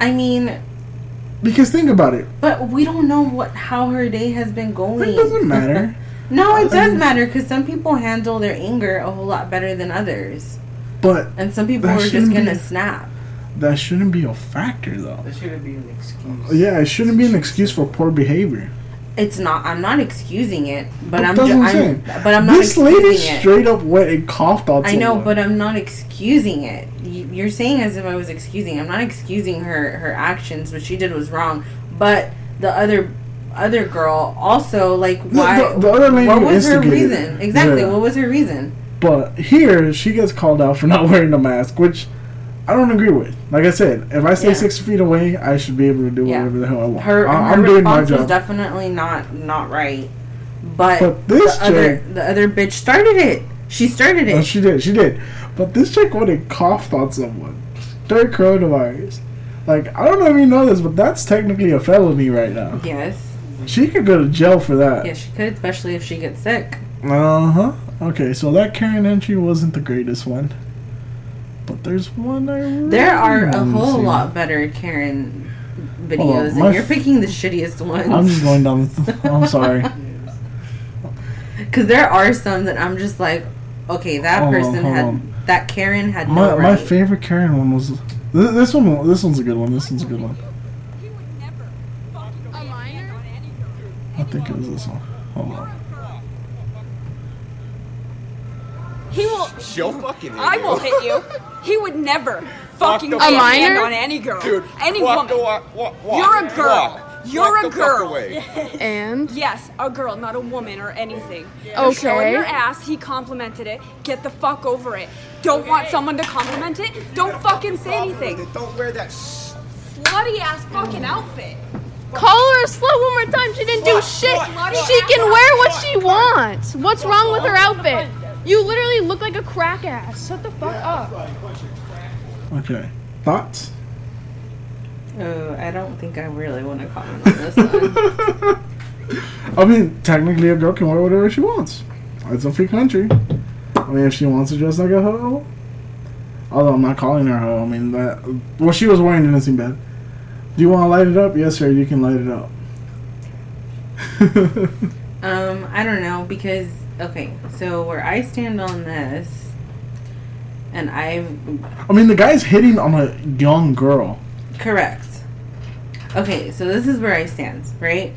I mean, Because think about it. but we don't know what how her day has been going. It doesn't matter. no, it does Um, matter because some people handle their anger a whole lot better than others, But and some people are just gonna be- snap. That shouldn't be a factor, though. That shouldn't be an excuse. Yeah, it shouldn't be an excuse for poor behavior. It's not. I'm not excusing it, but I'm. That's Ju- what I'm I'm saying. but I'm not This excusing lady it. straight up went and coughed on I know, someone. but I'm not excusing it. You- You're saying as if I was excusing. I'm not excusing her her actions. What she did was wrong. But the other other girl also like why? the- the other lady what was her reason? Exactly. Yeah. What was her reason? But here, she gets called out for not wearing a mask, which I don't agree with. Like I said, if I stay Yeah. six feet away, I should be able to do Yeah. whatever the hell I want. Her I- her I'm doing my response was definitely not not right. But, But this the other chick- the other bitch started it. She started Oh, it. she did, she did. But this chick went and coughed on someone during coronavirus. Like, I don't know if you know this, but that's technically a felony right now. yes. She could go to jail for that. Yeah, she could, especially if she gets sick. Uh huh. Okay, so that Karen entry wasn't the greatest one. But there's one I really There are a whole see. lot better Karen videos, oh, on, my and you're f- picking the shittiest ones. I'm just going down. The I'm sorry. Because there are some that I'm just like, okay, that Hold person hold had on. that Karen had My no my favorite Karen one was th- this one. This one's a good one. This one's a good one. I think it was this one. Hold on. He will. She'll fucking hit I you. will hit you. He would never fucking the lay fuck hand away. on any girl, Dude, any walk woman. walk, walk, walk, You're a girl. walk. You're Walk a the fuck girl. away. And Yes, a girl, not a woman or anything. You're Okay. showing your ass. He complimented it. Get the fuck over it. Don't want someone to compliment it? Don't fucking say anything. Don't wear that. s- Slutty ass fucking outfit. call her a slut one more time. She didn't do shit. She can wear what she wants. What's wrong with her outfit? You literally look like a crack ass. Shut the fuck up. Okay. Thoughts? oh, I don't think I really want to comment on this one. I mean, technically, a girl can wear whatever she wants. It's a free country. I mean, if she wants to dress like a hoe, although I'm not calling her a hoe. I mean, that what she was wearing didn't seem bad. Do you want to light it up? Yes, sir. You can light it up. um, I don't know because okay, so where I stand on this, and I've I mean, the guy's hitting on a young girl. Correct. Okay, so this is where I stand, right?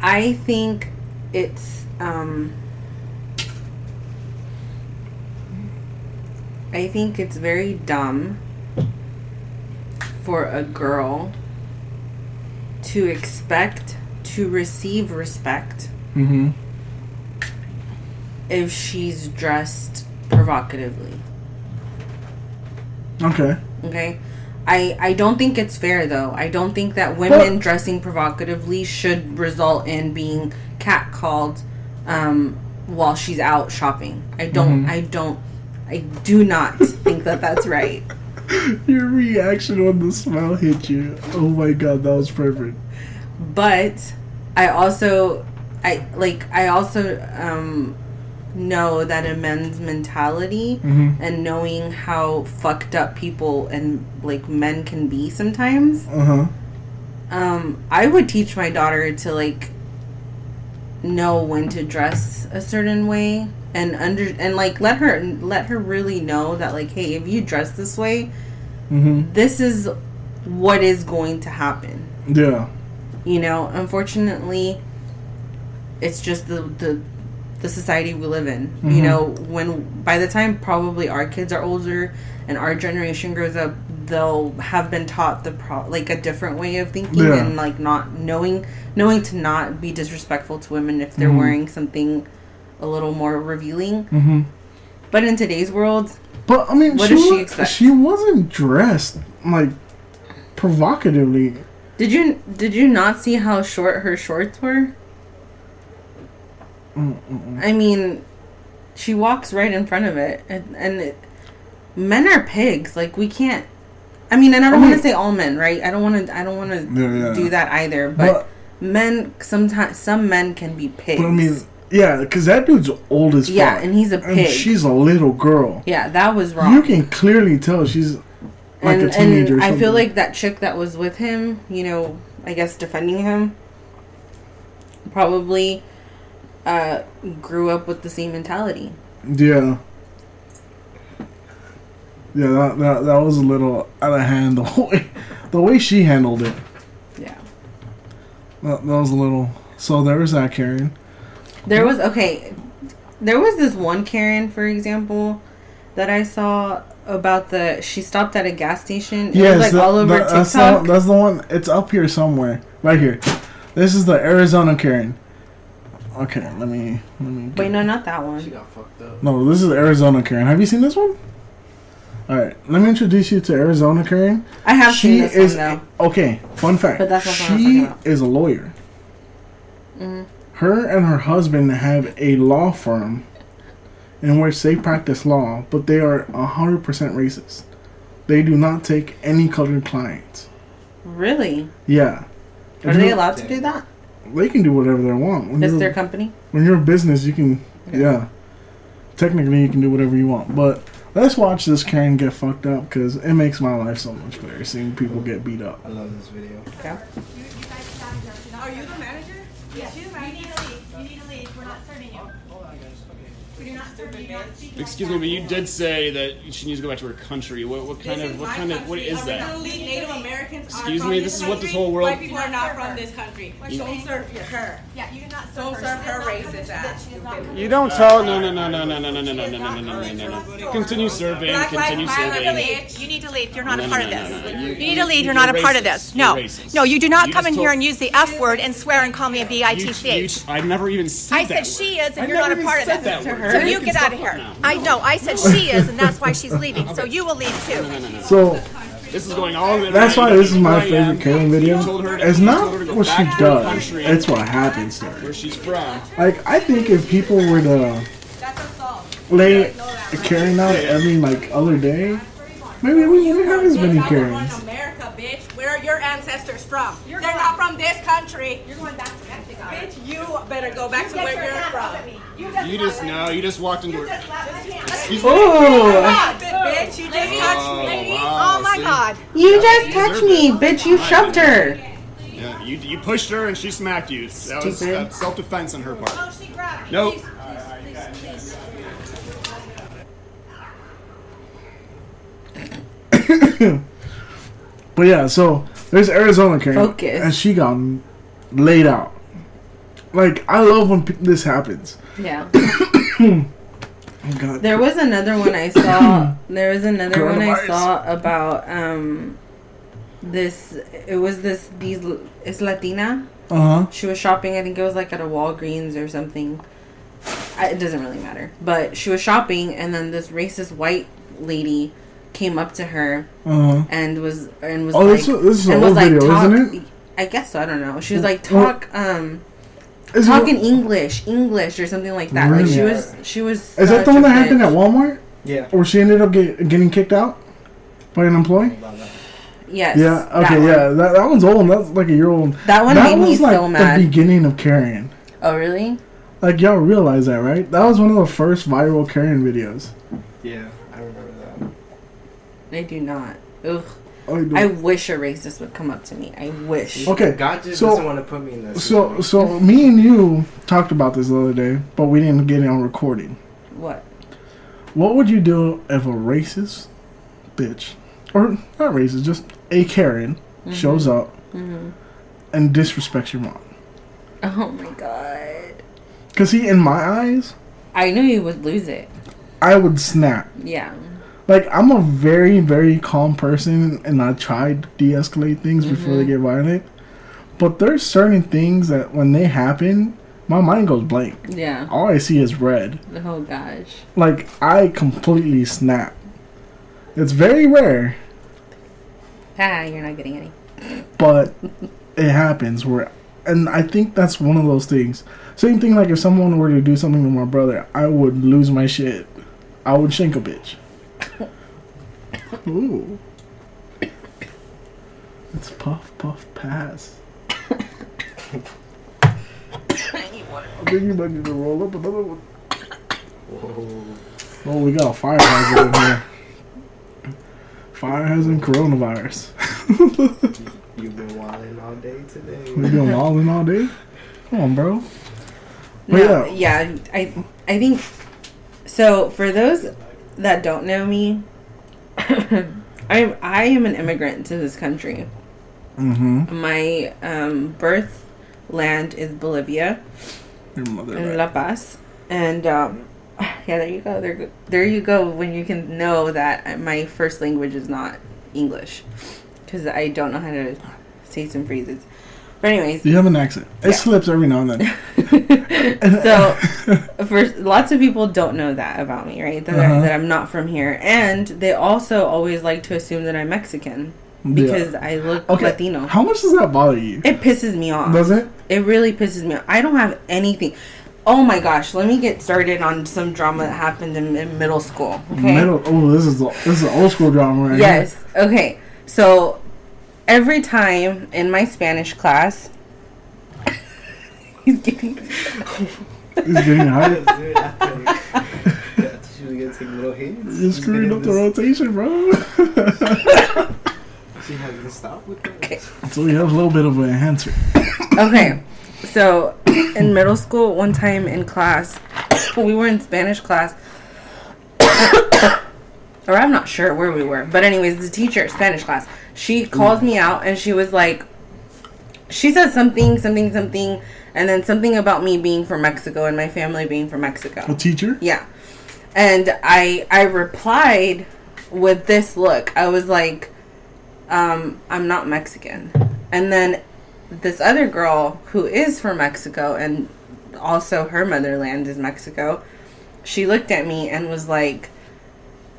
I think it's um I think it's very dumb for a girl to expect to receive respect Mm-hmm. If she's dressed provocatively. Okay. Okay. I, I don't think it's fair though. I don't think that women But- dressing provocatively should result in being catcalled um, while she's out shopping. I don't Mm-hmm. I don't I do not think that that's right. Your reaction when the smile hit you. Oh my god, that was perfect. But I also I like I also um know that a men's mentality Mhm. and knowing how fucked up people and like men can be sometimes Uh huh. um i would teach my daughter to like know when to dress a certain way and under and like let her let her really know that like hey if you dress this way Mhm. this is what is going to happen Yeah. you know unfortunately it's just the the the society we live in you Mhm. know when by the time probably our kids are older and our generation grows up they'll have been taught the pro- like a different way of thinking Yeah. and like not knowing knowing to not be disrespectful to women if they're Mhm. wearing something a little more revealing Mhm. but in today's world But I mean, What she does she expect? She wasn't dressed like provocatively. did you did you not see how short her shorts were Mm-mm. I mean, she walks right in front of it, and, and it, men are pigs. Like we can't. I mean, and I don't want to say all men, right? I don't want to. I don't want to Yeah, yeah. do that either. But, But- men sometimes some men can be pigs. But I mean, yeah, because that dude's old as fuck. Yeah, and he's a pig. she's a little girl. yeah, that was wrong. You can clearly tell she's like and a teenager. and I feel like that chick that was with him, you know, I guess defending him, probably uh, grew up with the same mentality. Yeah. Yeah, that, that that was a little out of hand. The way the way she handled it. Yeah. That, that was a little. So there was that Karen. There was okay. There was this one Karen, for example, that I saw about the. She stopped at a gas station. It Yes, was like that- all over that- that's the, TikTok. that's the one. It's up here somewhere, right here. This is the Arizona Karen. Okay, let me let me. Wait, no, not that one. She got fucked up. No, this is Arizona Karen. Have you seen this one? All right, let me introduce you to Arizona Karen. I have she seen this one, is though. okay. Fun fact: But that's not what I'm she is a lawyer. Mhm. Her and her husband have a law firm in which they practice law, but they are hundred percent racist. They do not take any colored clients. Really? Yeah, Are If they you- allowed to do that? They can do whatever they want. When It's their company. when you're a business, you can, yeah. Technically, you can do whatever you want. But let's watch this Karen get fucked up because it makes my life so much better seeing people get beat up. I love this video. Okay. Are you the manager? Yes. You need to leave. You need to leave. We're not serving you. Hold on, guys. Okay. We do not serve you. Not speak like Excuse me, but you did say that she needs to go back to her country. What, what kind This of, what my kind of, what is that? Native Americans Excuse me, this is what this whole world- White people are not from this country. You- Don't serve her. Yeah, you do not serve Don't her. serve She her does not racist come- ass. she does not You don't tell. No, no, no, no, no, no, no, no, no, no, no, no, no, no, no. Continue serving. Continue lives serving. You need to leave. You're not a part of this. no, no. You, You- need to leave. you- You're not a part of this. No, no, you do not come in here and use the F word and swear and call me a You- you- bitch. I never even said that. I said she is, and you're not a part of this. that. So You you get out of here. now. I know. I said she is, and that's why she's leaving. So you will leave too. So This is going all the that's why this is my oh, favorite Karen video. You told her to- It's not told her to go what she back to her does; country it's what happens to her. Where she's from. Like I think if people were to uh, lay a Karen out every like other day, maybe we wouldn't have as many Run Karens. America, bitch. Where are your ancestors from? They're not from this country. You're going back to Mexico. Bitch, you better go back to where you're from. You just know. You just walked into her. Excuse me. Ooh. Bitch, you just touched Oh, me. Oh my? God. You just touched me, bitch. You shoved her. Yeah, you, you pushed her and she smacked you. That was uh, self-defense on her part. Oh, she grabbed me. Nope. But yeah, so there's Arizona Karen, Focus. and she got laid out. Like I love when p- this happens. Yeah. Oh God, There was another one I saw. There was another one I saw about um this. It was this these. It's Latina. uh huh. She was shopping. I think it was like at a Walgreens or something. I, it doesn't really matter. But she was shopping, and then this racist white lady came up to her Uh huh. and was and was Oh, like, this is- this is an old video, talk, isn't it? I guess so. I don't know. She was like talk um Is, talk in it, English, English or something like that. Like she was she was. is that the one a that happened at Walmart, Yeah. where she ended up get, getting kicked out by an employee? Yes. Yeah. Okay. one. Yeah. That, that one's old. That's like a year old. That one that made me like so mad. the beginning of Karen. Oh really? Like y'all realize that, right? That was one of the first viral Karen videos. Yeah, I remember that. I do not. Ugh. I do. I wish a racist would come up to me. I wish. Okay, God just so- doesn't want to put me in this. So, so me and you talked about this the other day, but we didn't get it on recording. What? What would you do if a racist bitch, or not racist, just a Karen, Mhm. shows up Mhm. and disrespects your mom? Oh my god. Because he, in my eyes, I knew you would lose it. I would snap. Yeah. Like I'm a very, very calm person, and I try to de-escalate things before they Mhm. get violent. But there's certain things that when they happen, my mind goes blank. Yeah. All I see is red. Oh gosh. Like I completely snap. It's very rare, Ah, you're not getting any. but it happens where and I think that's one of those things. Same thing like if someone were to do something to my brother, I would lose my shit. I would shank a bitch. Ooh. It's puff puff pass. I think you might need to roll up another one. Whoa. Oh, we got a fire hazard in here. Fire hazard coronavirus. You've been wilding all day today. We've been in all day? Come on, bro. No, yeah. yeah, I I think so. For those that don't know me, I'm I am an immigrant to this country. Mm-hmm. My um, birth land is Bolivia Your mother. in right? La Paz, and um, yeah, there you go. There there you go. When you can know that my first language is not English, because I don't know how to say some phrases. But anyways, You have an accent. It slips every now and then. so for lots of people don't know that about me right that, Uh-huh. that i'm not from here and they also always like to assume that i'm mexican because i look Okay. latino How much does that bother you? it pisses me off Does it? it really pisses me off i don't have anything oh my gosh let me get started on some drama that happened in, in middle school okay Middle. Oh, this is this is old school drama right Yes. Okay. So every time in my Spanish class, he's getting. He's getting hype. She was little hints. You're screwing gonna up the just- rotation, bro. She hasn't stopped with that. so we have a little bit of an enhancer. Okay. So in middle school, one time in class, we were in Spanish class. or I'm not sure where we were. But anyways, the teacher, Spanish class, she called me out and she was like, she said something, something, something, and then something about me being from Mexico and my family being from Mexico. A teacher? Yeah. And I I replied with this look. I was like, um, I'm not Mexican. And then this other girl who is from Mexico and also her motherland is Mexico, she looked at me and was like,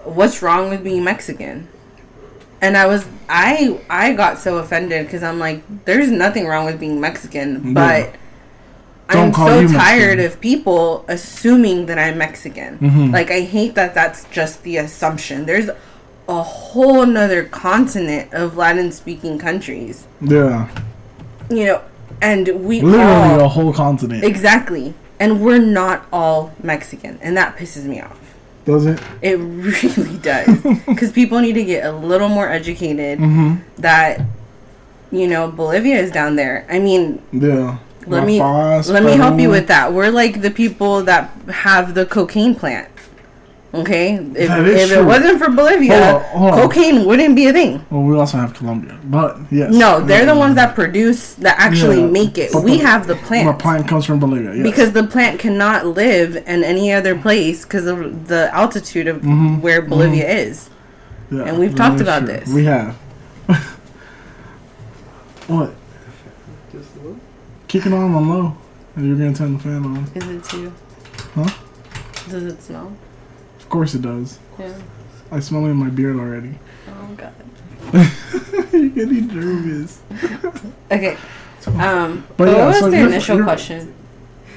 What's wrong with being Mexican? And I was I I got so offended because I'm like, there's nothing wrong with being Mexican, but I'm so tired Mexican. of people assuming that I'm Mexican. Mhm. Like I hate that that's just the assumption. There's a whole nother continent of Latin speaking countries. Yeah. You know, and we Literally all a whole continent. Exactly. And we're not all Mexican, and that pisses me off. Does it? It really does. Because people need to get a little more educated Mhm. that, you know, Bolivia is down there. I mean, Yeah. let La me Paz, let me help you with that. We're like the people that have the cocaine plant. Okay? If, That is if it wasn't for Bolivia, Hold on, hold on. cocaine wouldn't be a thing. Well, we also have Colombia, but yes. No, they're the ones that produce that actually Yeah, make it. but We the- have the plant. The plant. plant comes from Bolivia. Yes. Because the plant cannot live in any other place because of the altitude of Mhm, where Bolivia is. Yeah, and we've talked about true. this. We have. what? Just a little. Kicking on on low, and you're gonna turn the fan on. Is it too? Huh? Does it smell? Of course it does. Yeah. I smell it in my beard already. Oh god. you're getting nervous. Okay. Um, But but yeah, what was so initial you're- question?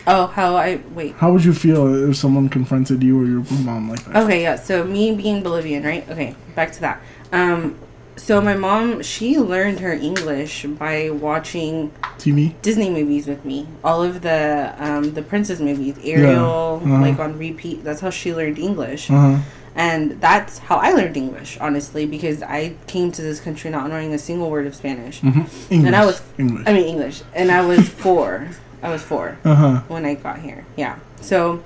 Oh, how I wait. How would you feel if someone confronted you or your mom like that? Okay, yeah. So me being Bolivian, right? Okay, back to that. Um, so my mom, she learned her English by watching TV. Disney movies with me. All of the um, the princess movies, Ariel, Uh-huh. like on repeat. That's how she learned English. Uh-huh. And that's how I learned English, honestly, because I came to this country not knowing a single word of Spanish. Mhm. And I English. was English. I mean English, and I was four. I was 4 Uh-huh. when I got here. Yeah. So,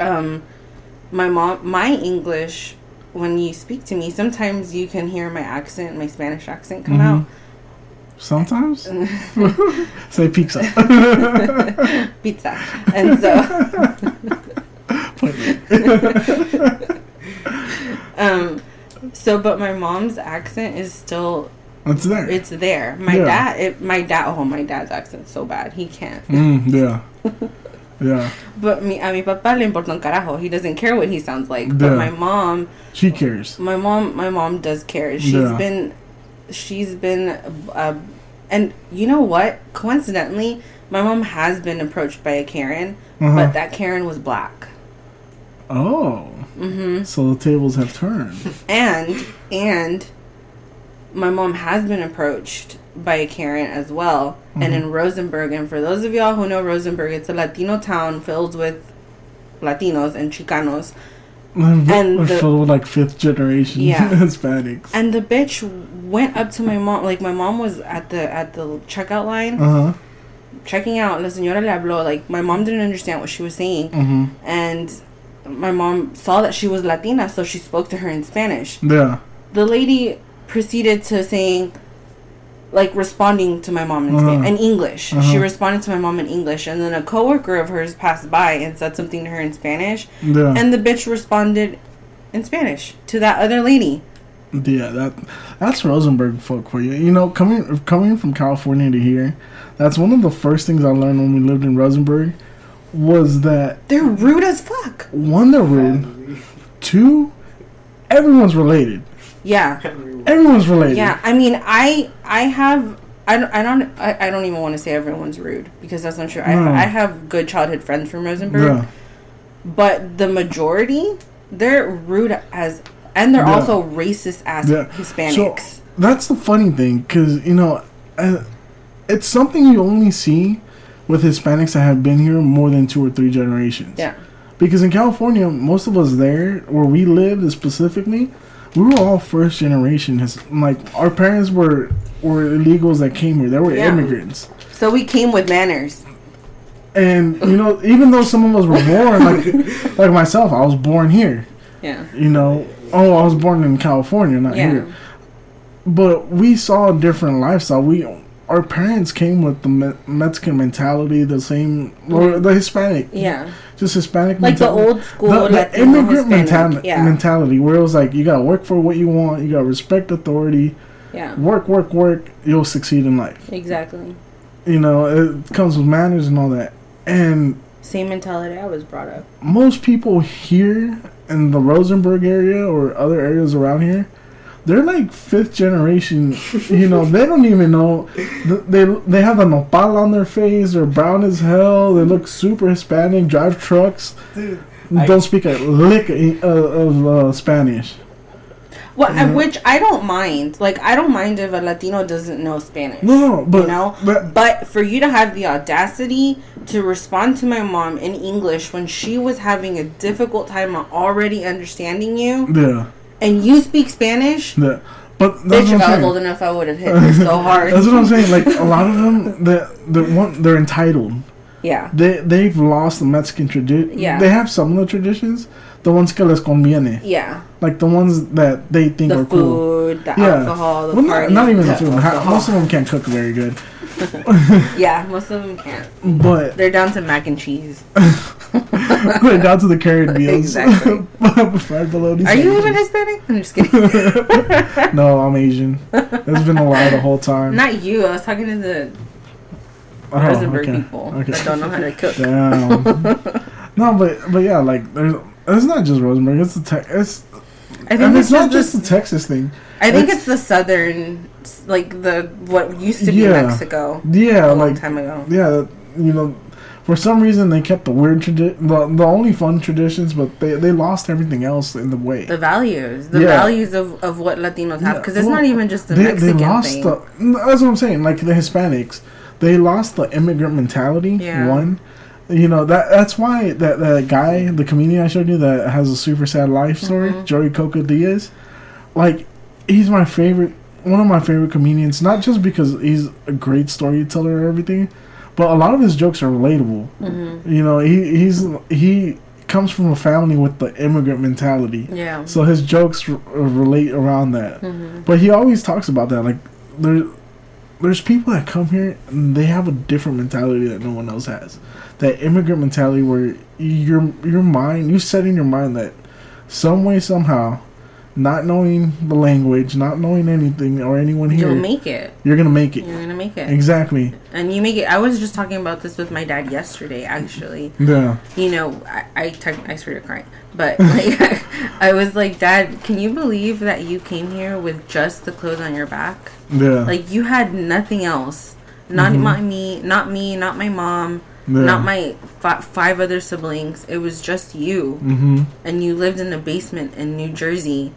um, my mom, my English, when you speak to me, sometimes you can hear my accent, my Spanish accent come Mhm. out. Sometimes. Say pizza. Pizza. And so um so but my mom's accent is still It's there. it's there. My Yeah. dad it, my dad oh my dad's accent's so bad. He can't. Mm, yeah. Yeah. But me a mi papá le importa un carajo. He doesn't care what he sounds like. Yeah. But my mom She cares. my mom my mom does care. She's Yeah. been she's been uh, and you know what? Coincidentally, my mom has been approached by a Karen, Uh-huh. but that Karen was black. Oh. Mhm. So the tables have turned. and and my mom has been approached by a Karen as well, and Mm-hmm. in Rosenberg. And for those of y'all who know Rosenberg, it's a Latino town filled with Latinos and Chicanos. and And we're the- filled with like fifth generation Yeah. Hispanics. And the bitch went up to my mom. Like my mom was at the at the checkout line, Uh huh. checking out. La señora le habló. Like my mom didn't understand what she was saying, Mm-hmm. and my mom saw that she was Latina, so she spoke to her in Spanish. Yeah. the lady proceeded to saying like responding to my mom in, Uh-huh. Span- in English. She Uh-huh. responded to my mom in English, and then a coworker of hers passed by and said something to her in Spanish, Yeah. and the bitch responded in Spanish to that other lady. Yeah, that that's Rosenberg folk for you. You know, coming coming from California to here, that's one of the first things I learned when we lived in Rosenberg was that They're rude as fuck. one they're rude, two, everyone's related. Yeah, Everyone's related. yeah. I mean, I I have. I don't, I don't I, I don't even want to say everyone's rude because that's not true. I, No. I have good childhood friends from Rosenberg. Yeah. but the majority they're rude as and they're Yeah. also racist as Yeah. hispanics So that's the funny thing, because you know, it's something you only see with Hispanics that have been here more than two or three generations. yeah Because in California, most of us there, where we lived specifically, we were all first generation. Like our parents were were illegals that came here. They were Yeah. immigrants, so we came with manners and you know, even though some of us were born like like myself, I was born here. yeah You know, oh, I was born in California, not Yeah. here. But we saw a different lifestyle. We our parents came with the Me- Mexican mentality, the same or the Hispanic, yeah just Hispanic, like the old school the, the immigrant Hispanic. mentali- yeah. mentality where it was like you gotta work for what you want you gotta respect authority. Yeah. Work work work you'll succeed in life. Exactly. You know it comes with manners and all that. And same mentality i was brought up. most people here in the rosenberg area or other areas around here they're like fifth generation you know they don't even know. They they have a nopal on their face they're brown as hell they look super hispanic drive trucks. Dude, don't speak a lick uh, of uh, spanish. Well I- which i don't mind like i don't mind if a latino doesn't know spanish No, no, but you know? but but for you to have the audacity to respond to my mom in english when she was having a difficult time already understanding you yeah, and you speak spanish yeah. But that's Bitch, what if I'm I was old enough, I would have hit her so hard. That's what I'm saying. Like a lot of them, that the one they're entitled. Yeah. They they've lost the Mexican tradition. Yeah. They have some of the traditions, the ones que les conviene. Yeah. Like the ones that they think The are cool. food, the alcohol, the well, party. not even the food. Ha- Most of them can't cook very good. Yeah, most of them can't. But They're down to mac and cheese. Going down to the carrot meals. Exactly. Fried bologna Are you even. Hispanic? I'm just kidding. No, I'm Asian. It's been a lie the whole time. Not you. I was talking to the Oh, Rosenberg okay. people Okay. that don't know how to cook. Damn. no, but but yeah, like there's it's not just Rosenberg. It's the te- it's I think it's it's not just just the Texas thing. I think it's, the southern, like the what used to be Yeah. Mexico. Yeah, a long like time ago. yeah, you know, for some reason they kept the weird tradition, the, the only fun traditions, but they they lost everything else in the way. The values, the Yeah. values of, of what Latinos have, because it's Well, not even just the they, Mexican they lost thing. the. That's what I'm saying. Like the Hispanics, they lost the immigrant mentality. Yeah. One, you know that that's why that that guy, the comedian I showed you that has a super sad life story, Mm-hmm. Joey Coco Diaz, like he's my favorite, one of my favorite comedians. Not just because he's a great storyteller or everything, but a lot of his jokes are relatable. Mhm. You know, he he's he comes from a family with the immigrant mentality. Yeah. So his jokes r- relate around that. Mhm. But he always talks about that. Like there, there's people that come here and they have a different mentality that no one else has. That immigrant mentality where your your mind, you set in your mind that some way somehow, not knowing the language, not knowing anything or anyone here, You'll make it. You're gonna make it. You're gonna make it. Exactly. And you make it. I was just talking about this with my dad yesterday, actually. Yeah. You know, I I, I started crying, but like I was like, Dad, can you believe that you came here with just the clothes on your back? Yeah. Like you had nothing else. Not Mhm. my me, not me, not my mom, Yeah. not my fi- five other siblings. It was just you, mm-hmm. and you lived in a basement in New Jersey,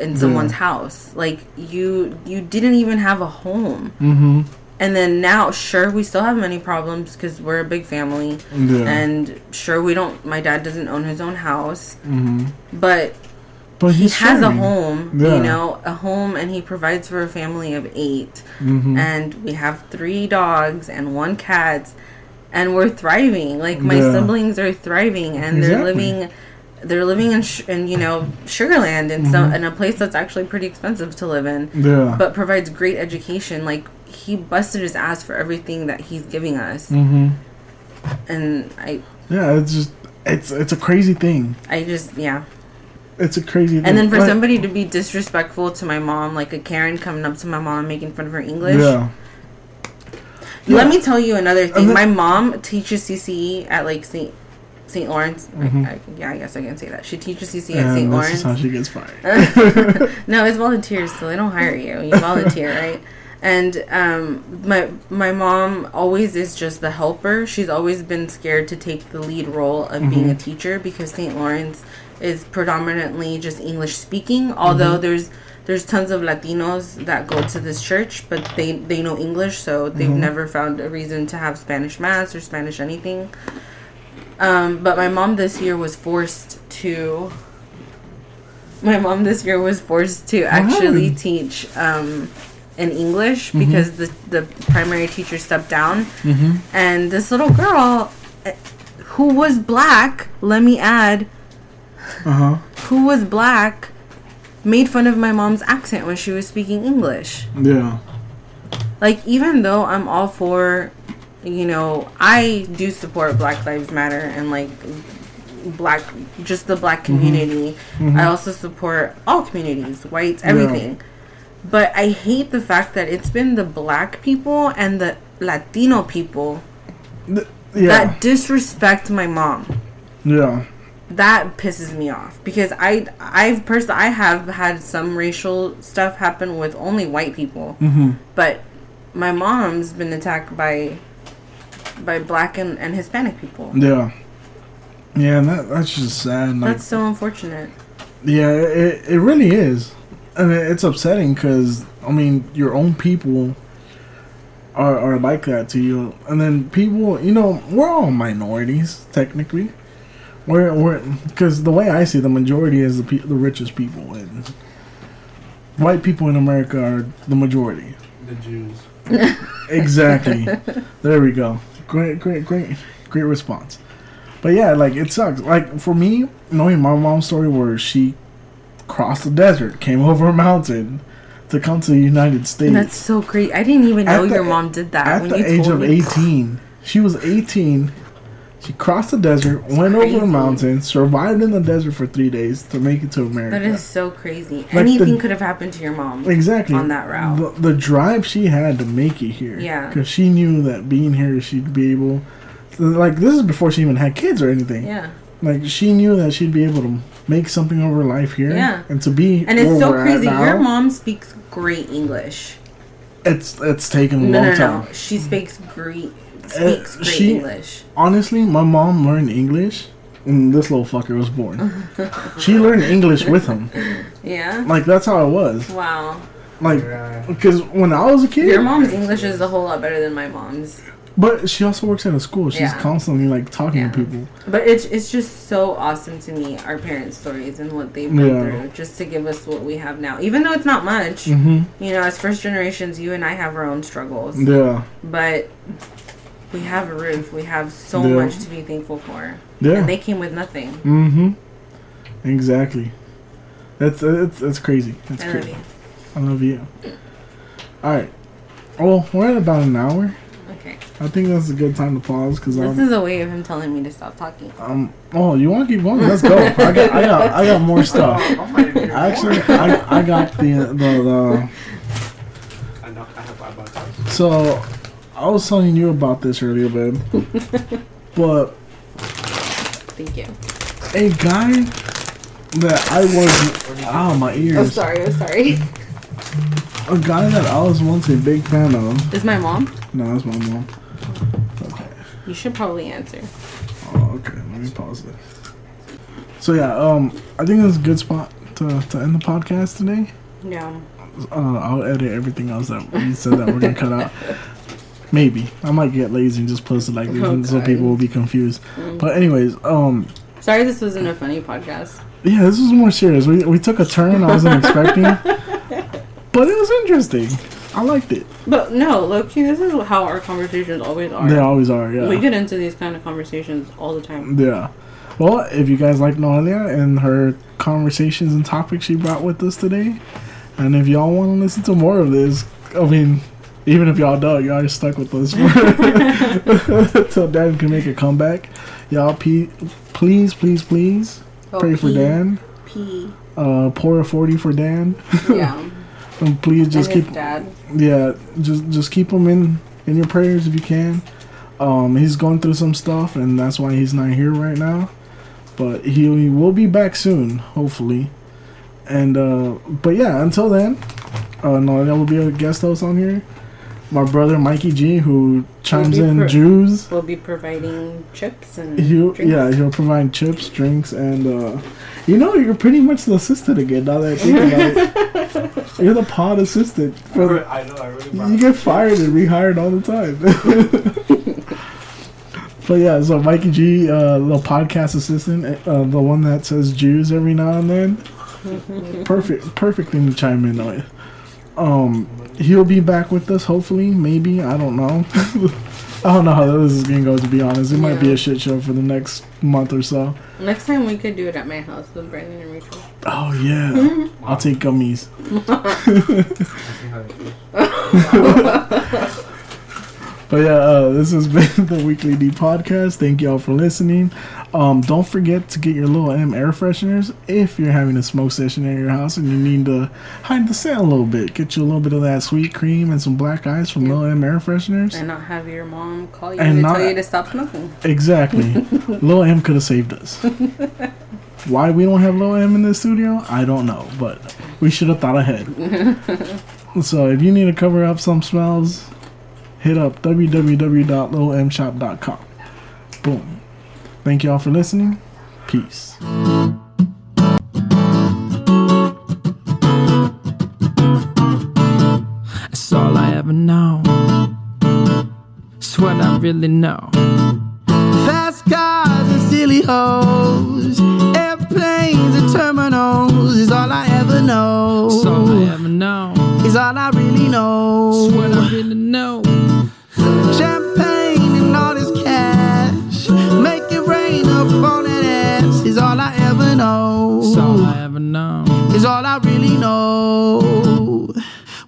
in Yeah. someone's house. Like you, you didn't even have a home. Mm-hmm. And then now, sure, we still have many problems because we're a big family, Yeah. and sure, we don't. My dad doesn't own his own house, Mm-hmm. but But he has a home, Yeah. you know, a home, and he provides for a family of 8 Mhm. And we have three dogs and one cat, and we're thriving. Like my Yeah. siblings are thriving, and they're living. They're living in, sh- in you know Sugar Land in some Mhm. in a place that's actually pretty expensive to live in, Yeah. but provides great education. Like he busted his ass for everything that he's giving us, Mm-hmm. and I Yeah, it's just it's it's a crazy thing. I just yeah. It's a crazy thing. And then for Like- somebody to be disrespectful to my mom, like a Karen coming up to my mom making fun of her English. Yeah. Let me tell you another thing. Then- my mom teaches CCE at like St. St. Lawrence. I- Mhm. I, yeah, I guess I can say that. She teaches CCE at And St. this Lawrence. is how she gets fired. no, it's volunteers, so they don't hire you. You volunteer, right? And um, my my mom always is just the helper. She's always been scared to take the lead role of being a teacher because St. Lawrence is predominantly just English speaking. Although Mhm. there's there's tons of Latinos that go to this church, but they they know English, so they've Mhm. never found a reason to have Spanish mass or Spanish anything. Um, but my mom this year was forced to. My mom this year was forced to actually happened? teach um, in English Mhm. because the the primary teacher stepped down, Mm-hmm. and this little girl, eh, who was black, let me add, Uh huh. who was black, made fun of my mom's accent when she was speaking English. Yeah. Like even though I'm all for, you know, I do support Black Lives Matter and like black just the black community. Mhm. I also support all communities, whites, Yeah. everything. But I hate the fact that it's been the black people and the Latino people Yeah. that disrespect my mom. yeah. That pisses me off because I I've personally I have had some racial stuff happen with only white people. Mm-hmm. But my mom's been attacked by by black and, and Hispanic people. Yeah. Yeah, and that that's just sad. Like, That's so unfortunate. yeah, it it really is, and it, it's upsetting because I mean your own people are are like that to you, and then people, you know, we're all minorities technically. We're we're because the way I see the majority is the pe- the richest people, and white people in America are the majority. The Jews. Exactly. there we go. Great, great, great, great response. But yeah, like it sucks. Like for me, knowing my mom's story where she crossed the desert, came over a mountain to come to the United States. That's so great. I didn't even know the- your mom did that At the age of me. 18. She was 18. She crossed the desert, went over crazy. a mountain, survived in the desert for three days to make it to America. That is so crazy. the- Anything could have happened to your mom. Exactly. On that route. The, the drive she had to make it here. Yeah. Because she knew that being here, she'd be able. Like, this is before she even had kids or anything. Yeah. Like, she knew that she'd be able to make something of her life here. Yeah. And to be. And it's so crazy. now, Your mom speaks great English. It's, it's taken a No, long no, time. no. She speaks great speaks Uh, great she- English. Honestly, my mom learned English when this little fucker was born. she learned English with him. Yeah. Like that's how it was. Wow. Like, because when I was a kid, Your mom's English is a whole lot better than my mom's. But she also works at a school. She's Yeah. constantly like talking to people. But it's it's just so awesome to me our parents' stories and what they've been Yeah. through, just to give us what we have now. Even though it's not much, Mhm. you know, as first generations, you and I have our own struggles. Yeah. But we have a roof. We have so Yeah. much to be thankful for. Yeah. And they came with nothing. Mm-hmm. Exactly. That's it's that's crazy. That's I love crazy. you. I love you. All right. Well, we're at about an hour. Okay. I think that's a good time to pause because This I'm. is a way of him telling me to stop talking. Um. Oh, you want to keep going? Let's go. I got. I got. I got more stuff. Actually, I, I got the the the. I know. I have about. So, I was telling you about this earlier, babe. but Thank you. a guy that I was. Ow, my ears. I'm oh, sorry. I'm sorry. A guy that I was once a big fan of. Is my mom? No, that's my mom. Okay. You should probably answer. Oh, okay. Let me pause this. So yeah, um, I think that's a good spot to, to end the podcast today. Yeah. Uh, I'll edit everything else that we said that we're gonna cut out. Maybe I might get lazy and just post it like this, Oh, so people will be confused. Mm. But anyways, um, Sorry, this wasn't a funny podcast. yeah, this was more serious. We we took a turn I wasn't expecting, but it was interesting. I liked it. But no, Loki, this is how our conversations always are. They always are. Yeah. We get into these kind of conversations all the time. Yeah. Well, if you guys like Noelia and her conversations and topics she brought with us today, and if y'all want to listen to more of this, I mean, even if y'all don't, y'all are stuck with us until Dan can make a comeback. Y'all, pe- please, please, please Oh, pray for Dan. P. Uh, pour a forty for Dan. Yeah. and please just and keep. dad. Yeah, just just keep him in in your prayers if you can. Um, he's going through some stuff, and that's why he's not here right now. But he, he will be back soon, hopefully. And uh, but yeah, until then, uh, no, that will be a guest host on here. My brother Mikey G, who chimes We'll in pro- Jews. We'll be providing chips and He'll, drinks. yeah, he'll provide chips, drinks, and uh, you know you're pretty much the assistant again. Now that I think about it, you're the pod assistant. For I know. I really. you get fired and rehired all the time. but yeah, so Mikey G, uh, the podcast assistant, uh, the one that says Jews every now and then. Perfect, perfect thing to chime in on. Um, he'll be back with us. Hopefully, maybe I don't know. I don't know how this is gonna go. To be honest, it might be a shit show for the next month or so. Next time we could do it at my house with Brandon and Rachel. Oh yeah, I'll take gummies. But yeah, uh, this has been the Weekly D podcast. Thank y'all for listening. Um, don't forget to get your little M air fresheners if you're having a smoke session at your house and you need to hide the scent a little bit. Get you a little bit of that sweet cream and some black ice from Little M air fresheners. And not have your mom call you And to not- tell you to stop smoking. Exactly. Little M could have saved us. Why we don't have Little M in the studio, I don't know, but we should have thought ahead. So if you need to cover up some smells, hit up www.lilmshop.com. Boom. Thank y'all for listening. Peace. That's all I ever know. It's what I really know. Fast cars and silly hoes, airplanes and terminals is all I ever know. That's all I ever know. Is all I really know. It's what I really know. Champagne and all this cash, make it rain up on that ass is all I ever know. That's all I ever know. Is all I really know.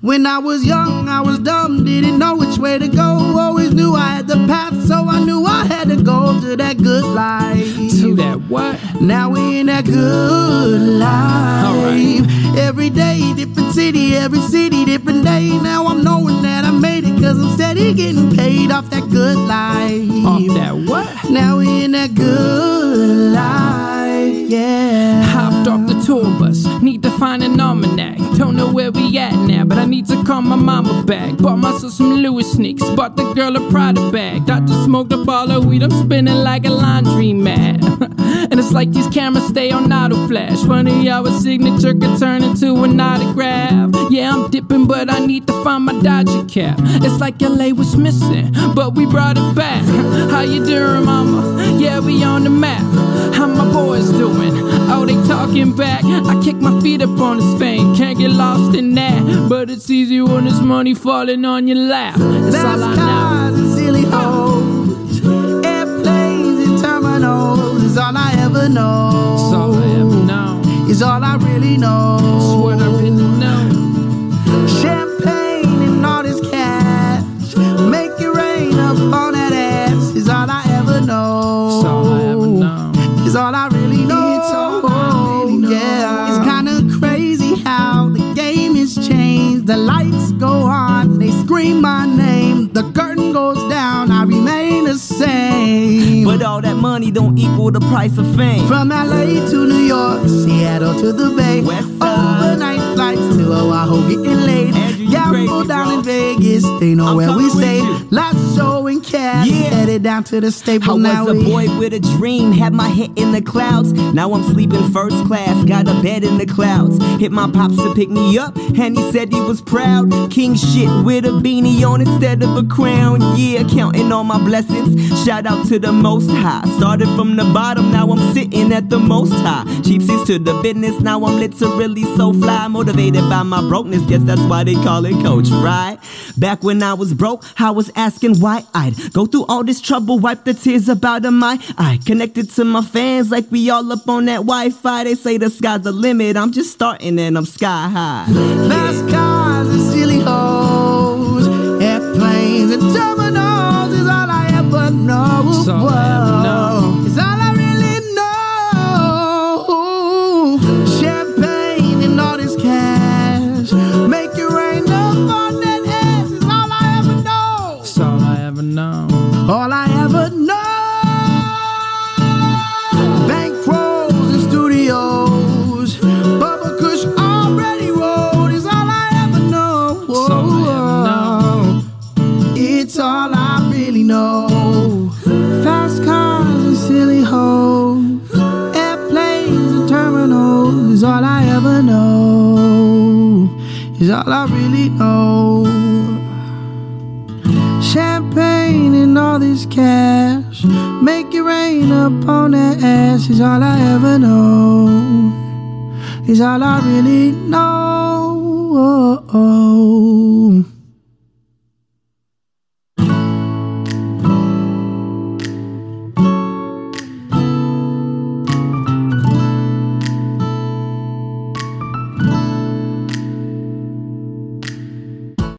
When I was young, I was dumb, didn't know which way to go. Always knew I had the path, so I knew I had to go to that good life. To that what? Now we in that good life. Every day, different city, every city, different day. Now I'm knowing that I made it, cause I'm steady getting paid off that good life. Off that what? Now we in that good life, yeah. Hopped off the need to find an almanac. Don't know where we at now, but I need to call my mama back. Bought myself some Louis sneaks. Bought the girl a Prada bag. Doctor smoked up all her weed. I'm spinning like a laundry mat. and it's like these cameras stay on auto flash. Funny how a signature could turn into an autograph. Yeah, I'm dipping, but I need to find my Dodger cap. It's like LA was missing, but we brought it back. How you doing, mama? Yeah, we on the map. How my boys doing? Oh, they talking back. I kick my feet up on this thing. Can't get lost in that. But it's easy when there's money falling on your lap. That's all I know. and silly hoes, airplanes and terminals is all I ever know. It's all I ever know. Is all I really know. It's what I really know. The lights go on, they scream my name. The curtain goes down, I remain the same. But all that money don't equal the price of fame. From LA to New York, Seattle to the Bay, overnight flights to Oahu, getting laid. Gamble down in Vegas, they know where we stay. Lots showing cash, headed down to the I Staples was now. a boy with a dream, had my head in the clouds. Now I'm sleeping first class, got a bed in the clouds. Hit my pops to pick me up, and he said he was proud. King shit with a beanie on instead of a crown. Yeah, counting all my blessings. Shout out to the most high. Started from the bottom, now I'm sitting at the most high. Cheapsies to the business, now I'm literally so fly. Motivated by my brokenness, guess that's why they call it coach, right? Back when I was broke, I was asking why I'd go through all this trouble, wipe the tears up out of my eye. Connected to my fans like we all up on that Wi Fi. They say the sky's the limit, I'm just starting and I'm sky high. Fast cars and silly hoes, airplanes and terminals is all I ever know. It's all I really know. Champagne and all this cash, make it rain upon that ass is all I ever know. Is all I really know.